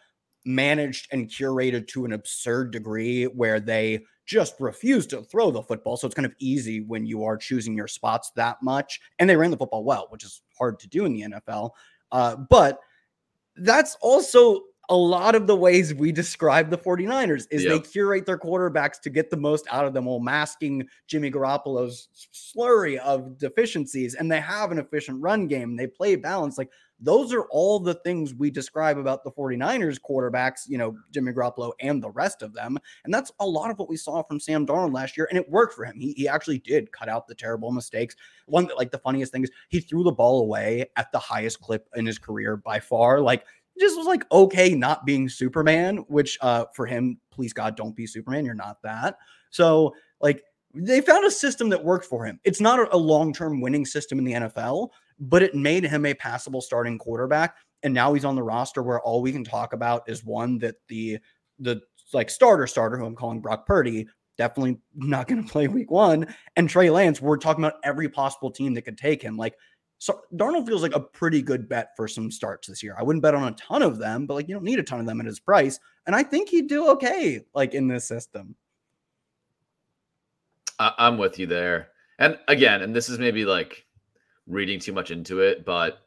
D: managed and curated to an absurd degree where they just refuse to throw the football. So it's kind of easy when you are choosing your spots that much. And they ran the football well, which is hard to do in the NFL. Uh, but that's also a lot of the ways we describe the 49ers is they curate their quarterbacks to get the most out of them while masking Jimmy Garoppolo's slurry of deficiencies and they have an efficient run game. They play balance like those are all the things we describe about the 49ers quarterbacks you know Jimmy Garoppolo and the rest of them and that's a lot of what we saw from Sam Darnold last year and it worked for him. He, he actually did cut out the terrible mistakes. One that like the funniest thing is he threw the ball away at the highest clip in his career by far. Like just was like okay not being Superman, which uh for him, please God, don't be Superman. You're not that. So like they found a system that worked for him. It's not a long term winning system in the NFL, but it made him a passable starting quarterback. And now he's on the roster where all we can talk about is one that the the like starter starter who I'm calling Brock Purdy definitely not going to play week one. And Trey Lance, we're talking about every possible team that could take him. Like, so Darnold feels like a pretty good bet for some starts this year. I wouldn't bet on a ton of them, but like you don't need a ton of them at his price. And I think he'd do okay, like in this system.
A: I- I'm with you there. And again, and this is maybe like reading too much into it, but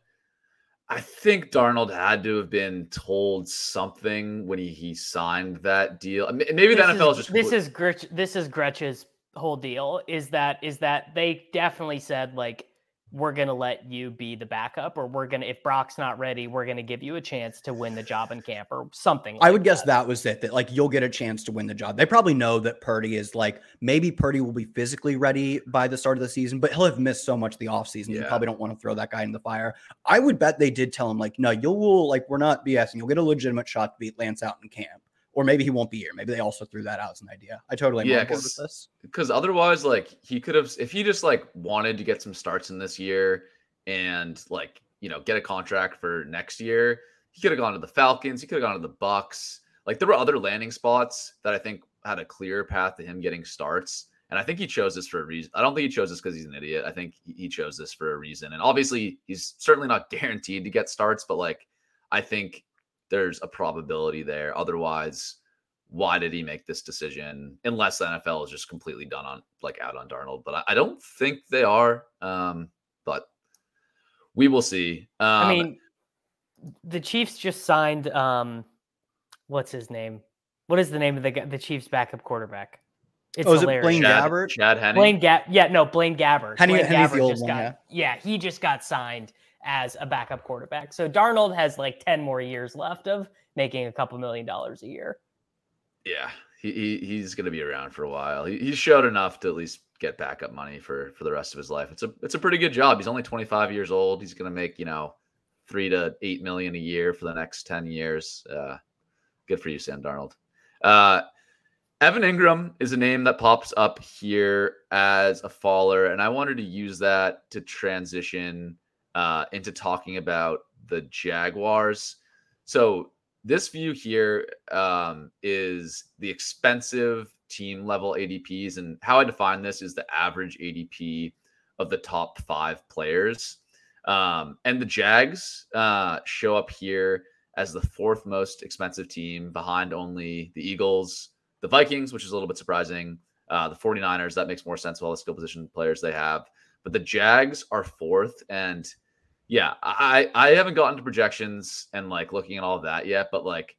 A: I think Darnold had to have been told something when he, he signed that deal. I mean, Maybe the
E: This
A: NFL
E: is,
A: is just
E: this is Gretch, this is Gretch's whole deal is that is that they definitely said like we're gonna let you be the backup or we're gonna if Brock's not ready we're gonna give you a chance to win the job in camp or something.
D: I
E: like
D: would guess that was it. That like you'll get a chance to win the job. They probably know that Purdy is like maybe Purdy will be physically ready by the start of the season, but he'll have missed so much the offseason. You
A: Yeah.
D: probably don't want to throw that guy in the fire. I would bet they did tell him like, no, you'll like we're not BSing. You'll get a legitimate shot to beat Lance out in camp, or maybe he won't be here. Maybe they also threw that out as an idea. I totally am
A: Yeah,
D: on board with
A: 'cause-
D: this.
A: because otherwise, like he could have if he just like wanted to get some starts in this year and like you know get a contract for next year, he could have gone to the Falcons. He could have gone to the Bucs. Like there were other landing spots that I think had a clear path to him getting starts. And I think he chose this for a reason. I don't think he chose this because he's an idiot. I think he chose this for a reason. And obviously, he's certainly not guaranteed to get starts, but like I think there's a probability there. Otherwise, why did he make this decision? Unless the NFL is just completely done on like out on Darnold, but I, I don't think they are. Um, but we will see. Um,
E: I mean, the Chiefs just signed. Um, what's his name? What is the name of the the Chiefs' backup quarterback? It's
D: Oh, is it. Blaine
A: Chad,
D: Gabbert?
A: Chad Henne.
E: Blaine Gab. Yeah, no, Blaine Gabbert.
D: Henne-
E: Blaine
D: Henne's the
E: Gabbert
D: old
E: just
D: one,
E: got. Yeah. he just got signed as a backup quarterback. So Darnold has like ten more years left of making a couple million dollars a year.
A: Yeah, he, he he's going to be around for a while. He, he showed enough to at least get backup money for for the rest of his life. It's a it's a pretty good job. He's only 25 years old. He's going to make you know three to eight million a year for the next 10 years. Uh, good for you, Sam Darnold. Uh, Evan Engram is a name that pops up here as a faller, and I wanted to use that to transition uh, into talking about the Jaguars. So this view here um, is the expensive team level ADPs, and how I define this is the average ADP of the top five players. Um, and the Jags uh, show up here as the fourth most expensive team behind only the Eagles, the Vikings, which is a little bit surprising, uh, the 49ers. That makes more sense with all the skill position players they have. But the Jags are fourth. And yeah, I, I haven't gotten to projections and like looking at all of that yet. But like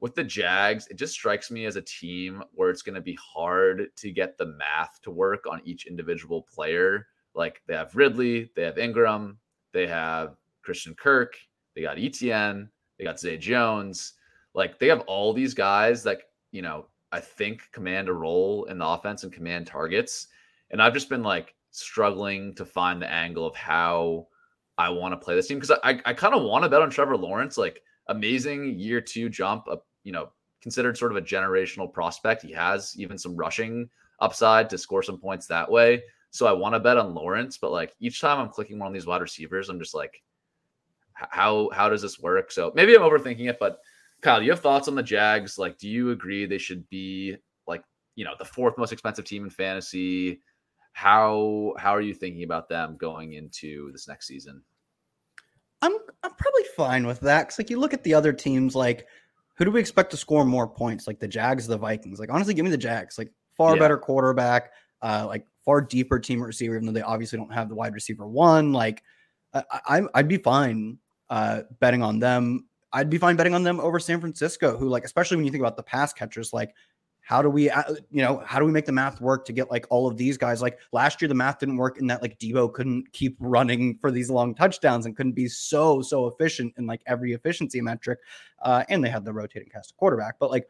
A: with the Jags, it just strikes me as a team where it's going to be hard to get the math to work on each individual player. Like they have Ridley, they have Engram, they have Christian Kirk, they got ETN, they got Zay Jones. Like they have all these guys that, you know, I think command a role in the offense and command targets. And I've just been like struggling to find the angle of how I want to play this team because I, I kind of want to bet on Trevor Lawrence, like amazing year two jump, up, you know, considered sort of a generational prospect. He has even some rushing upside to score some points that way. So I want to bet on Lawrence, but like each time I'm clicking one of these wide receivers, I'm just like, how how does this work? So maybe I'm overthinking it, but Kyle, do you have thoughts on the Jags? Like, do you agree they should be like, you know, the fourth most expensive team in fantasy? How how are you thinking about them going into this next season?
D: I'm I'm probably fine with that because like you look at the other teams, like who do we expect to score more points? Like the Jags, the Vikings. Like honestly, give me the Jags. Like far
A: Yeah.
D: better quarterback, uh, like far deeper team receiver, even though they obviously don't have the wide receiver one. Like I, I I'd be fine uh, betting on them. I'd be fine betting on them over San Francisco, who like especially when you think about the pass catchers, like how do we uh, you know how do we make the math work to get like all of these guys? Like last year the math didn't work in that like Debo couldn't keep running for these long touchdowns and couldn't be so so efficient in like every efficiency metric uh and they had the rotating cast of quarterback but like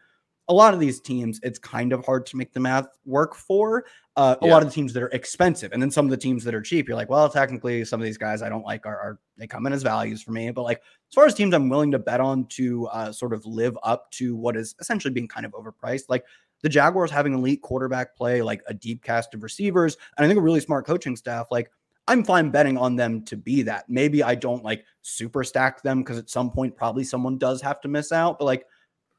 D: a lot of these teams it's kind of hard to make the math work for uh, a
A: Yeah.
D: lot of the teams that are expensive and then some of the teams that are cheap you're like well technically some of these guys I don't like are, are they come in as values for me but like as far as teams I'm willing to bet on to uh, sort of live up to what is essentially being kind of overpriced like the Jaguars having elite quarterback play, like a deep cast of receivers, and I think a really smart coaching staff, like I'm fine betting on them to be that. Maybe I don't like super stack them because at some point probably someone does have to miss out, but like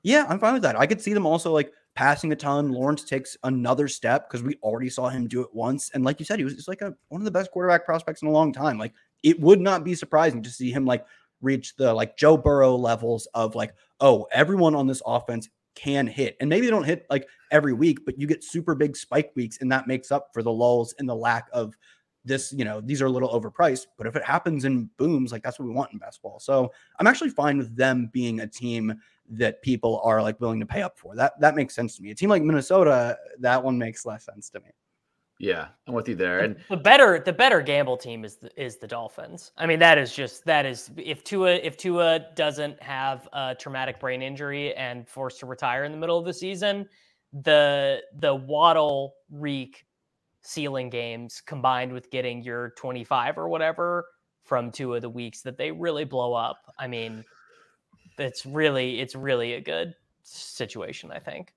D: yeah, I'm fine with that. I could see them also like passing a ton. Lawrence takes another step because we already saw him do it once. And like you said, he was just like a, one of the best quarterback prospects in a long time. Like it would not be surprising to see him like reach the like Joe Burrow levels of like, oh, everyone on this offense can hit. And maybe they don't hit like every week, but you get super big spike weeks, and that makes up for the lulls and the lack of this, you know, these are a little overpriced. But if it happens in booms, like that's what we want in basketball. So I'm actually fine with them being a team that people are like willing to pay up for. That that makes sense to me. A team like Minnesota, that one makes less sense to me.
A: Yeah, I'm with you there. And
E: the better the better gamble team is the, is the Dolphins. I mean, that is just that is if Tua if Tua doesn't have a traumatic brain injury and forced to retire in the middle of the season, the the Waddle Reek ceiling games combined with getting your 25 or whatever from two of the weeks that they really blow up. I mean, it's really it's really a good situation, I think.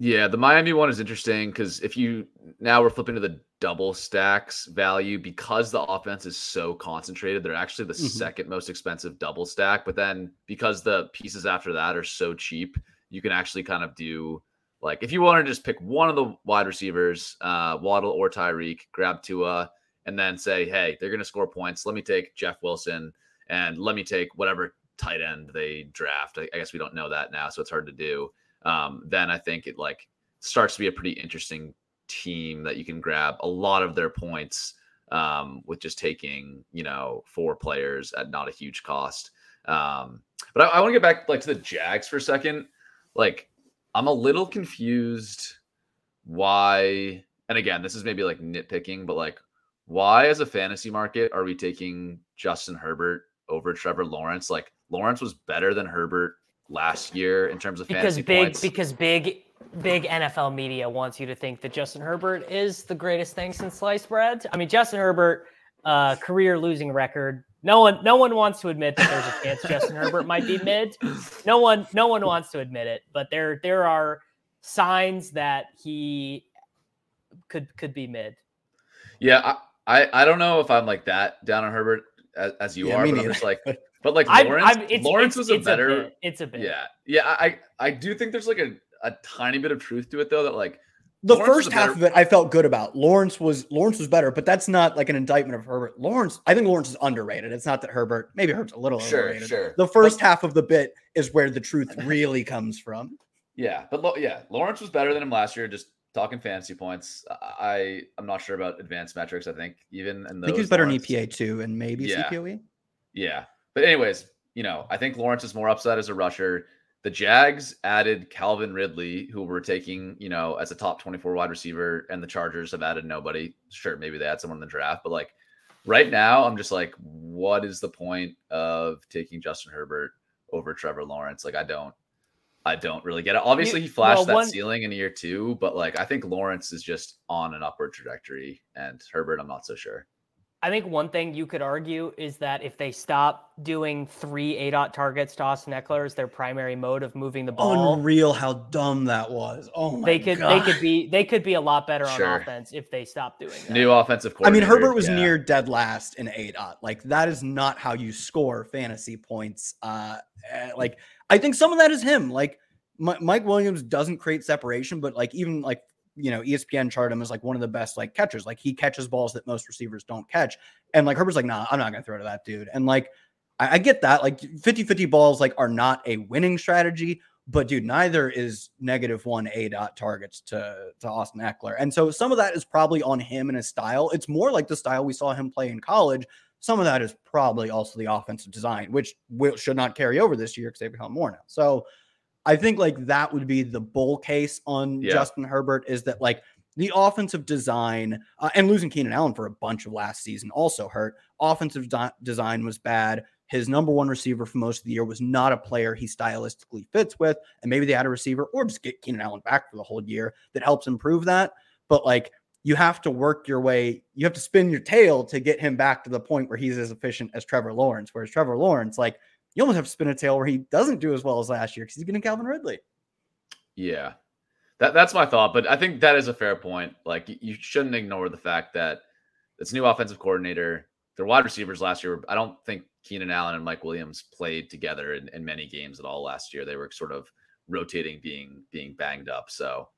A: Yeah, the Miami one is interesting because if you now we're flipping to the double stacks value because the offense is so concentrated, they're actually the mm-hmm. second most expensive double stack. But then because the pieces after that are so cheap, you can actually kind of do like if you want to just pick one of the wide receivers, uh, Waddle or Tyreek, grab Tua, and then say, hey, they're going to score points. Let me take Jeff Wilson and let me take whatever tight end they draft. I, I guess we don't know that now, so it's hard to do um, then I think it like starts to be a pretty interesting team that you can grab a lot of their points um, with just taking you know four players at not a huge cost. Um, but I, I want to get back like to the Jags for a second. Like I'm a little confused why, and again, this is maybe like nitpicking, but like why as a fantasy market are we taking Justin Herbert over Trevor Lawrence? Like Lawrence was better than Herbert last year in terms of
E: because
A: fantasy
E: big
A: points.
E: because big big NFL media wants you to think that Justin Herbert is the greatest thing since sliced bread. I mean, Justin Herbert, uh, career losing record. No one, no one wants to admit that there's a chance Justin Herbert might be mid. No one, no one wants to admit it, but there, there are signs that he could could be mid.
A: Yeah, I, I, I don't know if I'm like that down on Herbert as, as you yeah, are, but I'm just like But like Lawrence, I'm, I'm, it's, Lawrence it's, was a better.
E: A bit, it's a bit.
A: Yeah, yeah. I I do think there's like a a tiny bit of truth to it though. That like
D: the Lawrence first half better... of it, I felt good about. Lawrence was Lawrence was better, but that's not like an indictment of Herbert. Lawrence, I think Lawrence is underrated. It's not that Herbert maybe Herbert's a little
A: sure,
D: overrated.
A: Sure.
D: The first but... half of the bit is where the truth really comes from.
A: Yeah, but yeah, Lawrence was better than him last year. Just talking fantasy points. I I'm not sure about advanced metrics. I think even in
D: I think he's better Lawrence. in EPA too, and maybe
A: yeah.
D: CPOE.
A: Yeah, but anyways, you know, I think Lawrence is more upside as a rusher. The Jags added Calvin Ridley, who we're taking, you know, as a top 24 wide receiver, and the Chargers have added nobody. Sure, maybe they had someone in the draft, but like right now, I'm just like, what is the point of taking Justin Herbert over Trevor Lawrence? Like, I don't, I don't really get it. Obviously, he flashed well, that one, ceiling in year two, but like, I think Lawrence is just on an upward trajectory, and Herbert, I'm not so sure.
E: I think one thing you could argue is that if they stop doing three A dot targets to Austin Ekeler as their primary mode of moving the ball,
D: unreal how dumb that was. Oh my
E: they could
D: God.
E: they could be they could be a lot better sure. on offense if they stop doing that.
A: New offensive
D: I mean, Herbert was yeah. near dead last in A dot. Like that is not how you score fantasy points. Uh, eh, like I think some of that is him. Like Mike Williams doesn't create separation, but like even like you know, ESPN chart him as like one of the best like catchers. Like he catches balls that most receivers don't catch. And like Herbert's like, nah, I'm not gonna throw to that dude. And like I, I get that. Like 50-50 balls like are not a winning strategy, but dude, neither is negative one A dot targets to, to Austin Ekeler. And so some of that is probably on him and his style. It's more like the style we saw him play in college. Some of that is probably also the offensive design, which will, should not carry over this year because they've become more now. So I think like that would be the bull case on yeah. Justin Herbert is that like the offensive design uh, and losing Keenan Allen for a bunch of last season also hurt. Offensive de- design was bad. His number one receiver for most of the year was not a player he stylistically fits with. And maybe they add a receiver or just get Keenan Allen back for the whole year that helps improve that. But like you have to work your way, you have to spin your tail to get him back to the point where he's as efficient as Trevor Lawrence. Whereas Trevor Lawrence, like you almost have to spin a tail where he doesn't do as well as last year because he's getting Calvin Ridley.
A: Yeah. That that's my thought, but I think that is a fair point. Like you shouldn't ignore the fact that it's new offensive coordinator. Their wide receivers last year. I don't think Keenan Allen and Mike Williams played together in, in many games at all last year. They were sort of rotating, being being banged up. So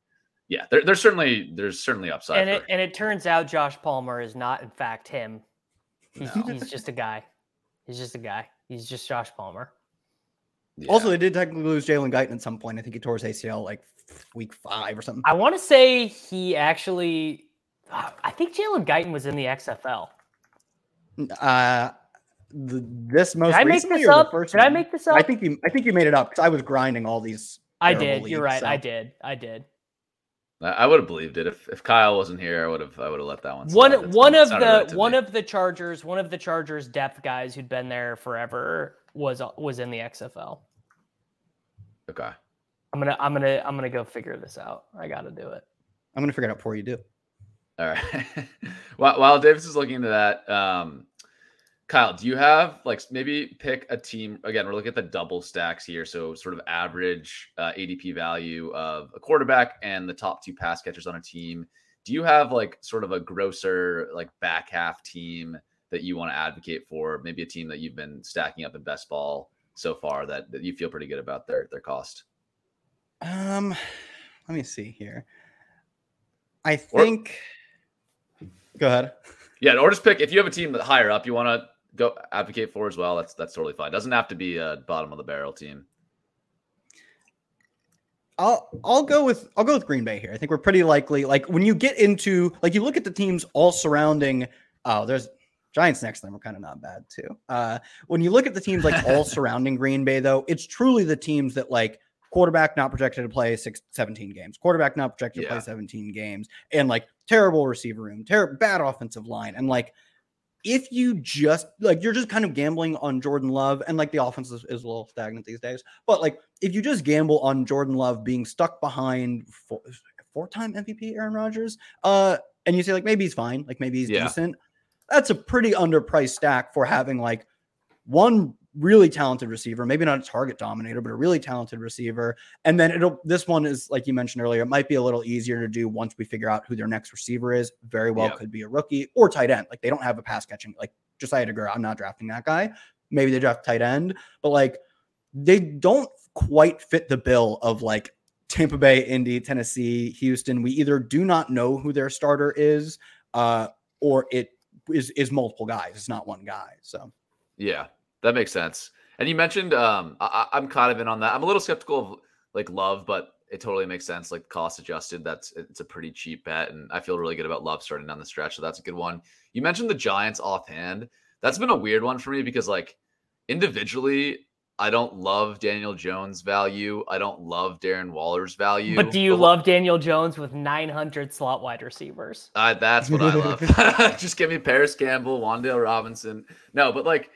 A: yeah, there, there's certainly there's certainly upside.
E: And it and it turns out Josh Palmer is not in fact him. He's, no. he's just a guy. He's just a guy. He's just Josh Palmer.
D: Yeah. Also, they did technically lose Jalen Guyton at some point. I think he tore his ACL like week five or something.
E: I want to say he actually. I think Jalen Guyton was in the XFL.
D: Uh, the, this most
E: did I make this up? Did one? I make this up?
D: I think you. I think you made it up because I was grinding all these.
E: I did. Leagues, You're right. So. I did. I did.
A: I would have believed it if, if Kyle wasn't here. I would have I would have let that one.
E: One one of the right one me. of the Chargers one of the Chargers depth guys who'd been there forever was was in the XFL.
A: Okay.
E: I'm gonna I'm gonna I'm gonna go figure this out. I got to do it.
D: I'm gonna figure it out before you do.
A: All right. while, while Davis is looking into that, um, Kyle, do you have like maybe pick a team again? We're looking at the double stacks here, so sort of average uh, ADP value of a quarterback and the top two pass catchers on a team. Do you have like sort of a grosser like back half team that you want to advocate for? Maybe a team that you've been stacking up in best ball so far that, that you feel pretty good about their their cost?
D: Um, let me see here. I think. Or, go ahead.
A: Yeah, or just pick if you have a team that higher up you want to go advocate for as well. That's that's totally fine. Doesn't have to be a bottom of the barrel team.
D: I'll I'll go with I'll go with Green Bay here. I think we're pretty likely. Like when you get into like you look at the teams all surrounding. Oh, there's Giants next to them are kind of not bad too. Uh, when you look at the teams like all surrounding Green Bay, though, it's truly the teams that like quarterback not projected to play six, 17 games, quarterback not projected yeah. to play 17 games, and like terrible receiver room, terrible bad offensive line. And like if you just like you're just kind of gambling on Jordan Love and like the offense is, is a little stagnant these days, but like if you just gamble on Jordan Love being stuck behind four, four-time MVP Aaron Rodgers, uh, and you say like maybe he's fine, like maybe he's yeah. decent that's a pretty underpriced stack for having like one really talented receiver, maybe not a target dominator, but a really talented receiver. And then it'll this one is like you mentioned earlier, it might be a little easier to do once we figure out who their next receiver is. Very well yeah. could be a rookie or tight end. Like they don't have a pass catching, like Josiah Deguara. I'm not drafting that guy. Maybe they draft tight end, but like they don't quite fit the bill of like Tampa Bay, Indy, Tennessee, Houston. We either do not know who their starter is, uh, or it is is multiple guys. It's not one guy. So
A: yeah, that makes sense. And you mentioned um, I, am kind of in on that. I'm a little skeptical of like Love, but it totally makes sense. Like cost adjusted, that's it's a pretty cheap bet, and I feel really good about Love starting down the stretch. So that's a good one. You mentioned the Giants offhand. That's been a weird one for me because like individually, I don't love Daniel Jones' value. I don't love Darren Waller's value.
E: But do you but love Daniel Jones with 900 slot wide receivers?
A: Uh, that's what I love. Just give me Parris Campbell, Wan'Dale Robinson. No, but like,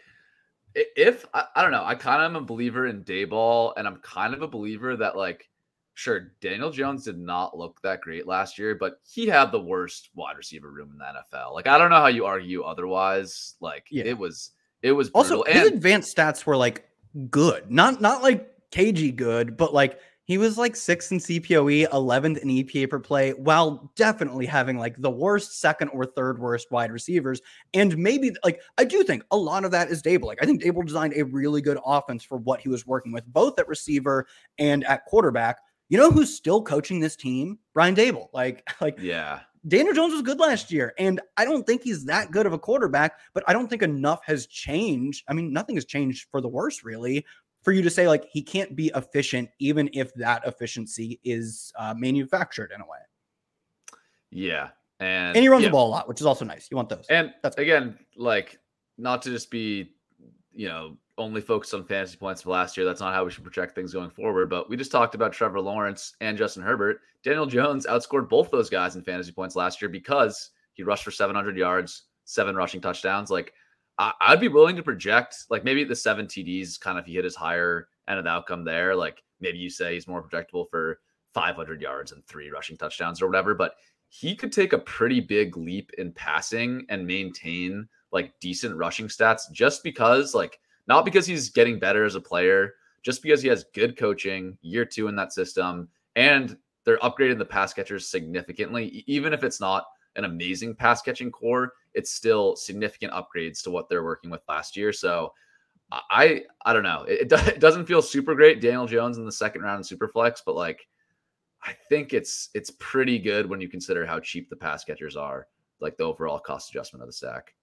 A: if I, I don't know, I kind of am a believer in Daboll, and I'm kind of a believer that like, sure, Daniel Jones did not look that great last year, but he had the worst wide receiver room in the NFL. Like, I don't know how you argue otherwise. Like, yeah. it was. It was brutal.
D: also his and, advanced stats were like good. Not not like cagey good, but like he was like sixth in CPOE, 11th in EPA per play, while definitely having like the worst second or third worst wide receivers. And maybe like I do think a lot of that is Daboll. Like I think Daboll designed a really good offense for what he was working with, both at receiver and at quarterback. You know who's still coaching this team? Brian Daboll. Like, like
A: yeah.
D: Daniel Jones was good last year, and I don't think he's that good of a quarterback, but I don't think enough has changed. I mean, nothing has changed for the worse, really, for you to say like he can't be efficient, even if that efficiency is uh, manufactured in a way.
A: Yeah, and
D: and he runs
A: yeah.
D: the ball a lot, which is also nice. You want those,
A: and that's again, like not to just be, you know, only focused on fantasy points for last year. That's not how we should project things going forward. But we just talked about Trevor Lawrence and Justin Herbert. Daniel Jones outscored both those guys in fantasy points last year because he rushed for 700 yards, seven rushing touchdowns. Like I, would be willing to project, like maybe the seven TDs, kind of he hit his higher end of the outcome there. Like maybe you say he's more projectable for 500 yards and three rushing touchdowns or whatever. But he could take a pretty big leap in passing and maintain like decent rushing stats just because like not because he's getting better as a player, just because he has good coaching, year two in that system, and they're upgrading the pass catchers significantly, even if it's not an amazing pass catching core, it's still significant upgrades to what they're working with last year. So I I don't know. It, it doesn't feel super great. Daniel Jones in the second round in Superflex, but like I think it's it's pretty good when you consider how cheap the pass catchers are, like the overall cost adjustment of the stack.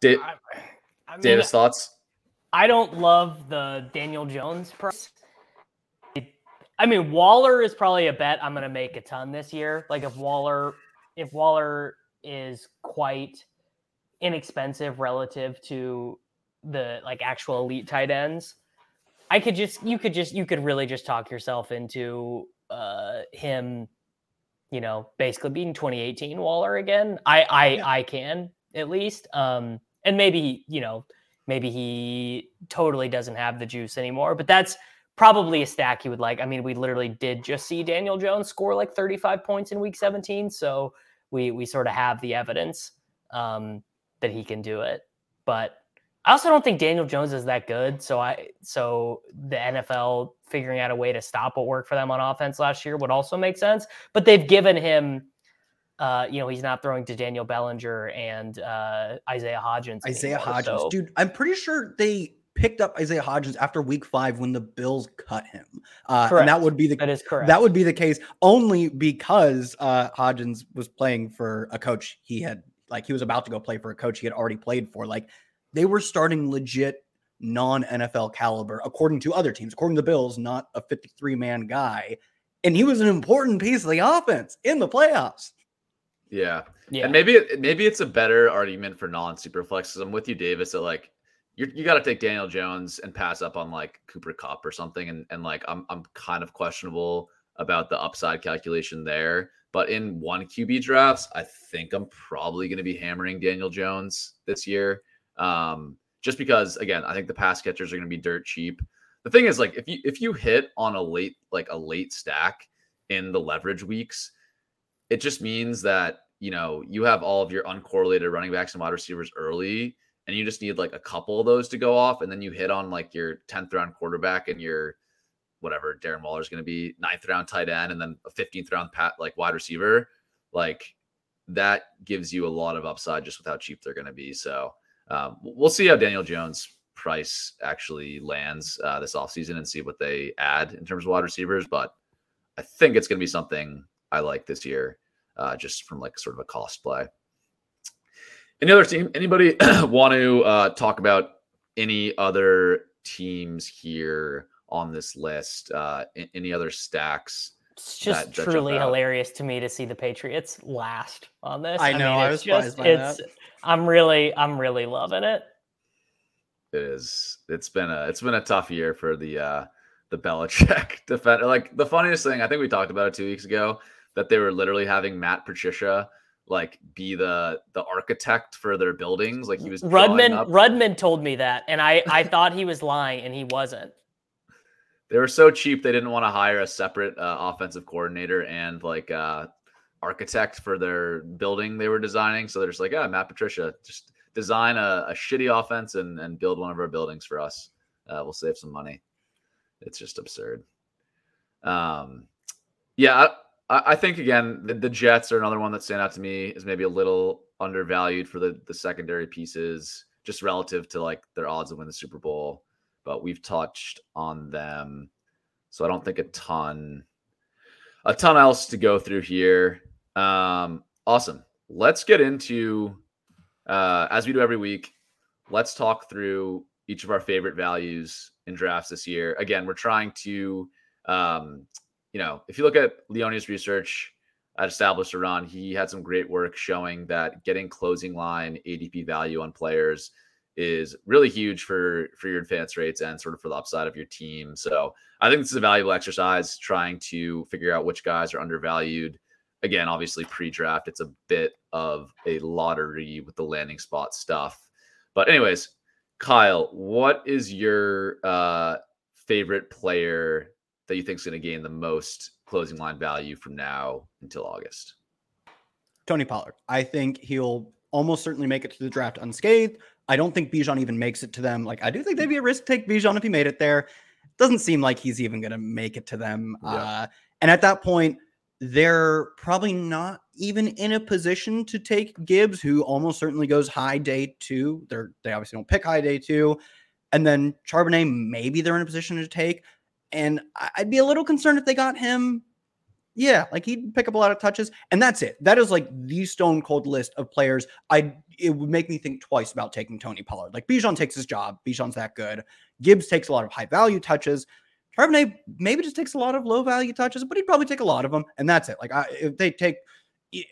A: Did I, I mean, Davis thoughts?
E: I don't love the Daniel Jones price. I mean, Waller is probably a bet I'm going to make a ton this year. Like if Waller, if Waller is quite inexpensive relative to the like actual elite tight ends, I could just you could just you could really just talk yourself into uh him, you know, basically being 2018 Waller again. I I yeah. I can at least. Um and maybe, you know, maybe he totally doesn't have the juice anymore, but that's probably a stack he would like. I mean, we literally did just see Daniel Jones score like 35 points in week 17. So we we sort of have the evidence um, that he can do it. But I also don't think Daniel Jones is that good. So I so the NFL figuring out a way to stop what worked for them on offense last year would also make sense. But they've given him uh, you know, he's not throwing to Daniel Bellinger and uh, Isaiah Hodgins.
D: Isaiah
E: anymore,
D: Hodgins,
E: so.
D: dude, I'm pretty sure they picked up Isaiah Hodgins after week five when the Bills cut him. Uh, and that would be the
E: that is correct.
D: That would be the case only because uh, Hodgins was playing for a coach he had like he was about to go play for a coach he had already played for. Like they were starting legit non NFL caliber, according to other teams, according to the Bills, not a 53 man guy. And he was an important piece of the offense in the playoffs.
A: Yeah. Yeah. And maybe maybe it's a better argument for non super flex. I'm with you, Davis, that like you you got to take Daniel Jones and pass up on like Cooper Kupp or something, and and like I'm I'm kind of questionable about the upside calculation there. But in one QB drafts, I think I'm probably going to be hammering Daniel Jones this year, um, just because again I think the pass catchers are going to be dirt cheap. The thing is, like if you if you hit on a late like a late stack in the leverage weeks, it just means that you know you have all of your uncorrelated running backs and wide receivers early and you just need like a couple of those to go off, and then you hit on like your 10th round quarterback and your whatever Darren Waller is going to be ninth round tight end, and then a 15th round pat like wide receiver, like that gives you a lot of upside just with how cheap they're going to be. So um, we'll see how Daniel Jones price actually lands uh, this offseason and see what they add in terms of wide receivers. But I think it's going to be something I like this year, uh, just from like sort of a cost play. Any other team? Anybody want to uh, talk about any other teams here on this list? Uh, any other stacks?
E: It's just that, that truly hilarious to me to see the Patriots last on this.
D: I know. I, mean, I was just, by it's. That.
E: I'm really, I'm really loving it.
A: It is. It's been a, it's been a tough year for the, uh, the Belichick defender. Like the funniest thing, I think we talked about it two weeks ago that they were literally having Matt Patricia like be the the architect for their buildings. Like he was
E: Rudman. Rudman told me that, and I I thought he was lying, and he wasn't.
A: They were so cheap they didn't want to hire a separate uh, offensive coordinator and like uh, architect for their building they were designing. So they're just like, yeah, Matt Patricia, just design a, a shitty offense and and build one of our buildings for us. Uh, we'll save some money. It's just absurd. Um, yeah. I, think again, the, the, Jets are another one that stand out to me is maybe a little undervalued for the the secondary pieces, just relative to like their odds to win the Super Bowl. But we've touched on them, so I don't think a ton, a ton else to go through here. Um, awesome. Let's get into uh, as we do every week. Let's talk through each of our favorite values in drafts this year. Again, we're trying to um, you know, if you look at Leone's research at Established Run, he had some great work showing that getting closing line ADP value on players is really huge for for your advance rates and sort of for the upside of your team. So I think this is a valuable exercise trying to figure out which guys are undervalued. Again, obviously pre-draft, it's a bit of a lottery with the landing spot stuff. But anyways, Kyle, what is your uh, favorite player that you think is going to gain the most closing line value from now until August?
D: Tony Pollard. I think he'll almost certainly make it to the draft unscathed. I don't think Bijan even makes it to them. Like I do think they'd be a risk take Bijan if he made it there. doesn't seem like he's even going to make it to them.
A: Yeah.
D: Uh, and at that point, they're probably not even in a position to take Gibbs, who almost certainly goes high day two. They're they obviously don't pick high day two, and then Charbonnet maybe they're in a position to take. And I'd be a little concerned if they got him. Yeah, like he'd pick up a lot of touches, and that's it. That is like the stone cold list of players. I it would make me think twice about taking Tony Pollard. Like Bijan takes his job. Bijan's that good. Gibbs takes a lot of high value touches. Charbonnet maybe just takes a lot of low value touches, but he'd probably take a lot of them, and that's it. Like I, if they take,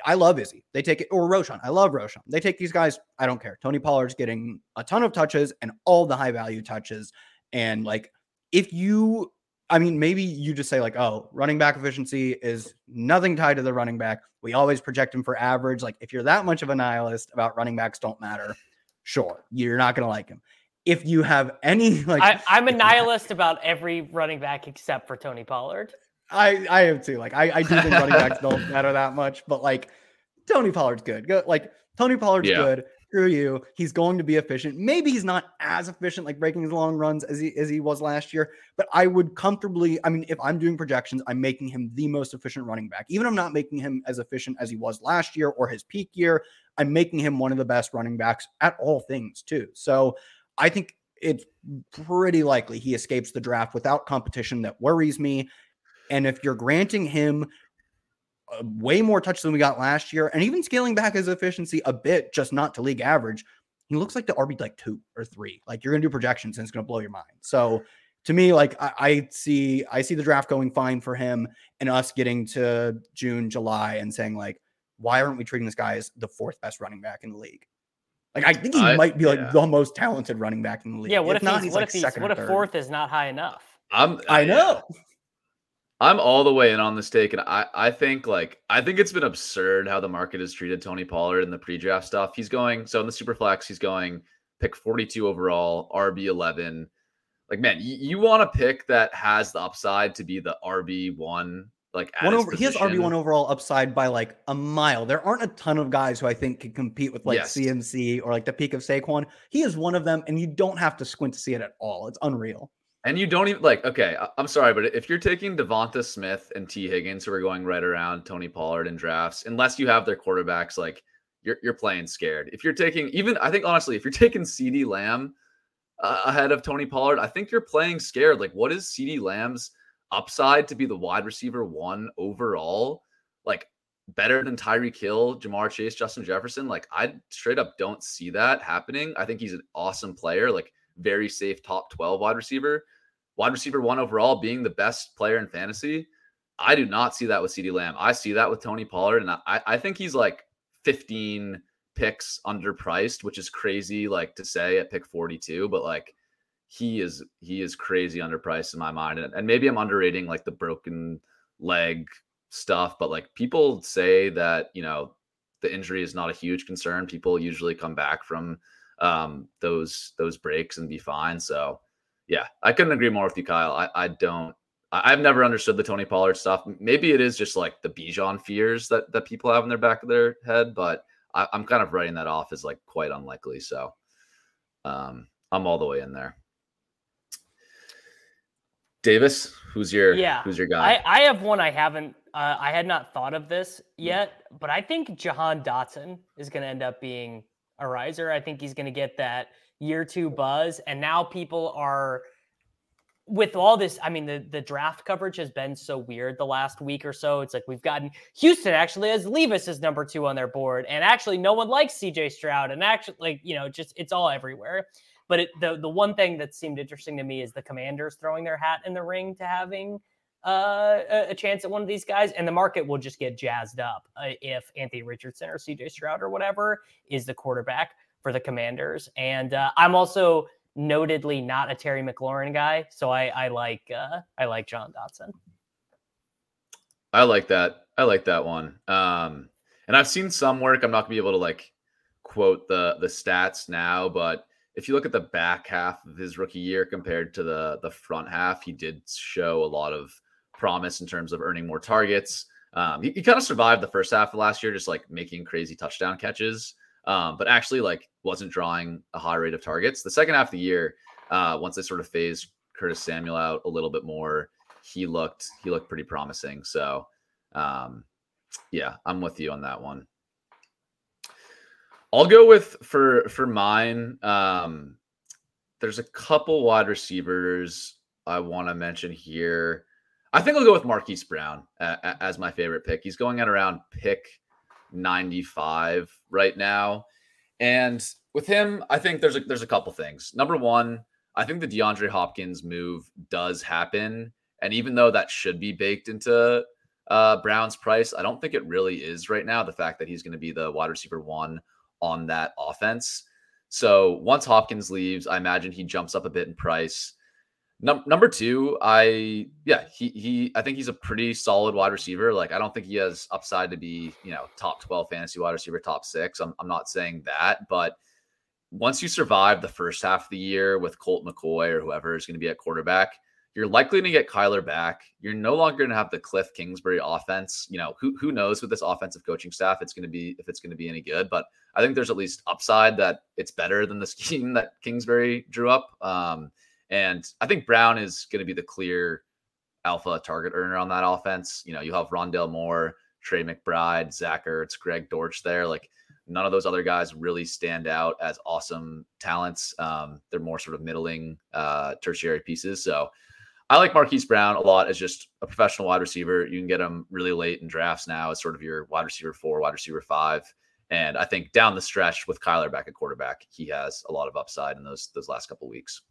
D: I love Izzy. They take it or Roschon. I love Roschon. They take these guys. I don't care. Tony Pollard's getting a ton of touches and all the high value touches, and like if you, I mean, maybe you just say like, oh, running back efficiency is nothing tied to the running back. We always project him for average. Like if you're that much of a nihilist about running backs don't matter, sure, you're not gonna like him. If you have any like,
E: I, I'm a
D: if you-
E: nihilist about every running back except for Tony Pollard.
D: I I am too. Like I, I do think running backs don't matter that much, but like Tony Pollard's good. Go, like Tony Pollard's
A: Yeah.
D: good. Screw you. He's going to be efficient. Maybe he's not as efficient, like breaking his long runs as he as he was last year. But I would comfortably. I mean, if I'm doing projections, I'm making him the most efficient running back. Even if I'm not making him as efficient as he was last year or his peak year. I'm making him one of the best running backs at all things too. So I think it's pretty likely he escapes the draft without competition that worries me. And if you're granting him uh, way more touch than we got last year, and even scaling back his efficiency a bit, just not to league average, he looks like the RB like two or three. Like you're gonna do projections and it's gonna blow your mind. So to me, like I, I see, I see the draft going fine for him, and us getting to June, July, and saying like, why aren't we treating this guy as the fourth best running back in the league? Like I think he
A: I-
D: might be like
A: yeah.
D: the most talented running back in the league.
E: Yeah, what if,
D: not,
E: he's, what
D: like
E: if he's
D: second
E: what if fourth is not high enough?
A: I'm
D: I
A: yeah.
D: know.
A: I'm all the way in on this take, and I I think like I think it's been absurd how the market has treated Tony Pollard in the pre-draft stuff. He's going so in the super flex, he's going pick 42 overall, RB 11. Like man, you, you want a pick that has the upside to be the RB one. Like
D: One
A: his
D: over, he has RB one overall upside by like a mile. There aren't a ton of guys who I think can compete with like
A: Yes.
D: CMC or like the peak of Saquon. He is one of them, and you don't have to squint to see it at all. It's unreal.
A: And you don't even like, okay, I'm sorry, but if you're taking DeVonta Smith and Tee Higgins, who are going right around Tony Pollard in drafts, unless you have their quarterbacks, like you're you're playing scared. If you're taking even, I think honestly, if you're taking CeeDee Lamb uh, ahead of Tony Pollard, I think you're playing scared. Like, what is CeeDee Lamb's upside to be the wide receiver one overall? Like better than Tyreek Hill, Ja'Marr Chase, Justin Jefferson. Like, I straight up don't see that happening. I think he's an awesome player, like very safe top 12 wide receiver wide receiver one overall being the best player in fantasy. I do not see that with CeeDee Lamb. I see that with Tony Pollard, and I, I think he's like 15 picks underpriced, which is crazy, like to say at pick 42, but like he is he is crazy underpriced in my mind. And, and maybe I'm underrating like the broken leg stuff, but like people say that, you know, the injury is not a huge concern. People usually come back from um those those breaks and be fine. So yeah, I couldn't agree more with you, Kyle. I, I don't. I've never understood the Tony Pollard stuff. Maybe it is just like the Bijan fears that that people have in their back of their head, but I, I'm kind of writing that off as like quite unlikely. So, um, I'm all the way in there. Davis, who's your
E: Yeah,
A: who's your guy?
E: I, I have one I haven't uh, I had not thought of this yet, but I think Jahan Dotson is going to end up being a riser. I think he's going to get that year two buzz, and now people are with all this. I mean, the the draft coverage has been so weird the last week or so. It's like we've gotten Houston actually has Levis as number two on their board, and actually no one likes C.J. Stroud, and actually like you know just it's all everywhere. But it, the the one thing that seemed interesting to me is the Commanders throwing their hat in the ring to having uh, a, a chance at one of these guys, and the market will just get jazzed up uh, if Anthony Richardson or CJ Stroud or whatever is the quarterback for the Commanders. And uh, I'm also notedly not a Terry McLaurin guy, so I, I like uh, I like Jahan Dotson.
A: I like that. I like that one. Um, and I've seen some work. I'm not gonna be able to like quote the the stats now, but if you look at the back half of his rookie year compared to the the front half, he did show a lot of promise in terms of earning more targets. Um, he, he kind of survived the first half of last year, just like making crazy touchdown catches, um, but actually like wasn't drawing a high rate of targets. The second half of the year, uh, once they sort of phased Curtis Samuel out a little bit more, he looked he looked pretty promising. So um, yeah, I'm with you on that one. I'll go with for for mine. Um, there's a couple wide receivers I want to mention here. I think I'll go with Marquise Brown uh, as my favorite pick. He's going at around pick 95 right now. And with him, I think there's a, there's a couple things. Number one, I think the DeAndre Hopkins move does happen, and even though that should be baked into uh, Brown's price, I don't think it really is right now. The fact that he's going to be the wide receiver one on that offense. So once Hopkins leaves, I imagine he jumps up a bit in price. Num- number two, I yeah, he he I think he's a pretty solid wide receiver. Like I don't think he has upside to be, you know, top 12 fantasy wide receiver, top six. I'm I'm not saying that, but once you survive the first half of the year with Colt McCoy or whoever is going to be at quarterback, you're likely to get Kyler back. You're no longer going to have the Cliff Kingsbury offense. You know, who who knows with this offensive coaching staff it's going to be if it's going to be any good. But I think there's at least upside that it's better than the scheme that Kingsbury drew up. Um, and I think Brown is going to be the clear alpha target earner on that offense. You know, you have Rondale Moore, Trey McBride, Zach Ertz, Greg Dortch there. Like none of those other guys really stand out as awesome talents. Um, they're more sort of middling uh, tertiary pieces. So I like Marquise Brown a lot as just a professional wide receiver. You can get him really late in drafts now as sort of your wide receiver four, wide receiver five. And I think down the stretch with Kyler back at quarterback, he has a lot of upside in those those last couple weeks.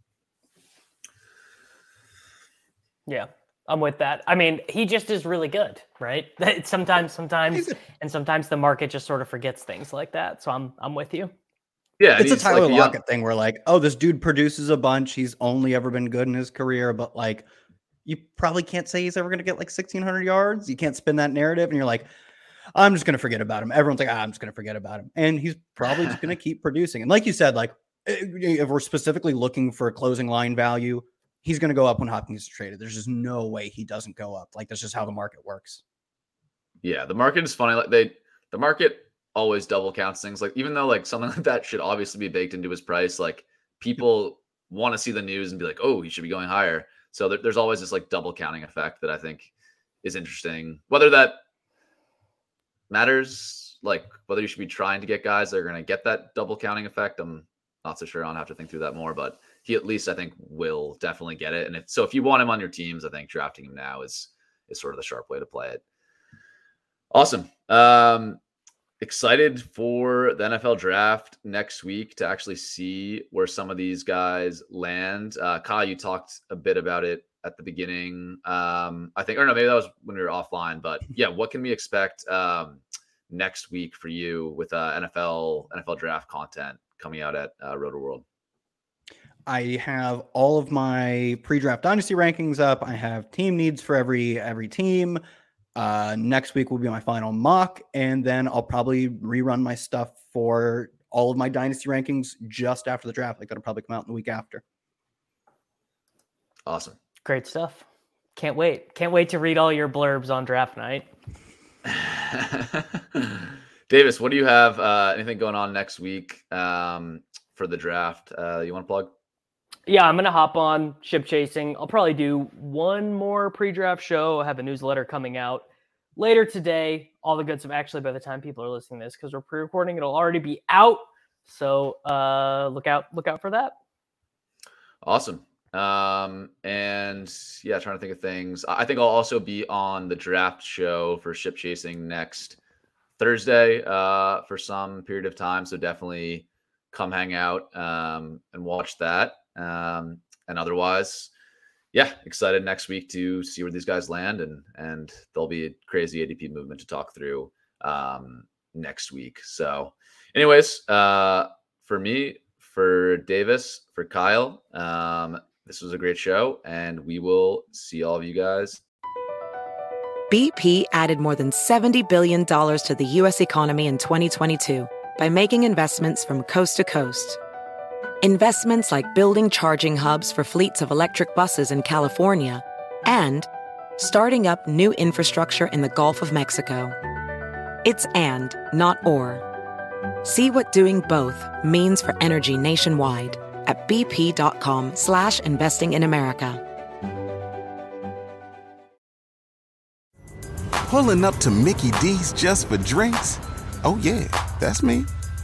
E: Yeah, I'm with that. I mean, he just is really good, right? sometimes, sometimes, and sometimes the market just sort of forgets things like that. So I'm, I'm with you.
A: Yeah,
D: it's a Tyler like, Lockett thing where like, oh, this dude produces a bunch. He's only ever been good in his career, but like, you probably can't say he's ever going to get like 1600 yards. You can't spin that narrative, and you're like, I'm just going to forget about him. Everyone's like, ah, I'm just going to forget about him, and he's probably just going to keep producing. And like you said, like if we're specifically looking for a closing line value, he's going to go up when Hopkins is traded. There's just no way he doesn't go up. Like that's just how the market works.
A: Yeah, the market is funny. Like they, the market always double counts things. Like even though like something like that should obviously be baked into his price, like people want to see the news and be like, oh, he should be going higher. So there, there's always this like double counting effect that I think is interesting. Whether that matters, like whether you should be trying to get guys that are going to get that double counting effect, I'm not so sure. I'll have to think through that more, but he at least I think will definitely get it. And if so, if you want him on your teams, I think drafting him now is is sort of the sharp way to play it. Awesome. Um, excited for the NFL draft next week to actually see where some of these guys land. Uh, Kyle, you talked a bit about it at the beginning. Um, I think, or no, maybe that was when we were offline. But yeah, what can we expect um, next week for you with uh, NFL NFL draft content coming out at uh, Rotoworld?
D: I have all of my pre-draft dynasty rankings up. I have team needs for every every team. Uh, next week will be my final mock, and then I'll probably rerun my stuff for all of my dynasty rankings just after the draft. Like that'll probably come out in the week after.
A: Awesome,
E: great stuff. Can't wait. Can't wait to read all your blurbs on draft night.
A: Davis, what do you have? Uh, anything going on next week um, for the draft? Uh, you want to plug?
E: Yeah, I'm gonna hop on ship chasing. I'll probably do one more pre-draft show. I have a newsletter coming out later today. All the good stuff. Actually, by the time people are listening to this, because we're pre-recording, it'll already be out. So uh, look out, look out for that.
A: Awesome. Um, and yeah, trying to think of things. I think I'll also be on the draft show for ship chasing next Thursday uh, for some period of time. So definitely come hang out um, and watch that. Um, and otherwise, yeah, excited next week to see where these guys land, and and there'll be a crazy ADP movement to talk through um, next week. So, anyways, uh, for me, for Davis, for Kyle, um, this was a great show, and we will see all of you guys.
F: BP added more than seventy billion dollars to the U.S. economy in 2022 by making investments from coast to coast investments like building charging hubs for fleets of electric buses in California, and starting up new infrastructure in the Gulf of Mexico. It's and, not or. See what doing both means for energy nationwide at bp.com slash investing in America.
G: Pulling up to Mickey D's just for drinks? Oh yeah, that's me.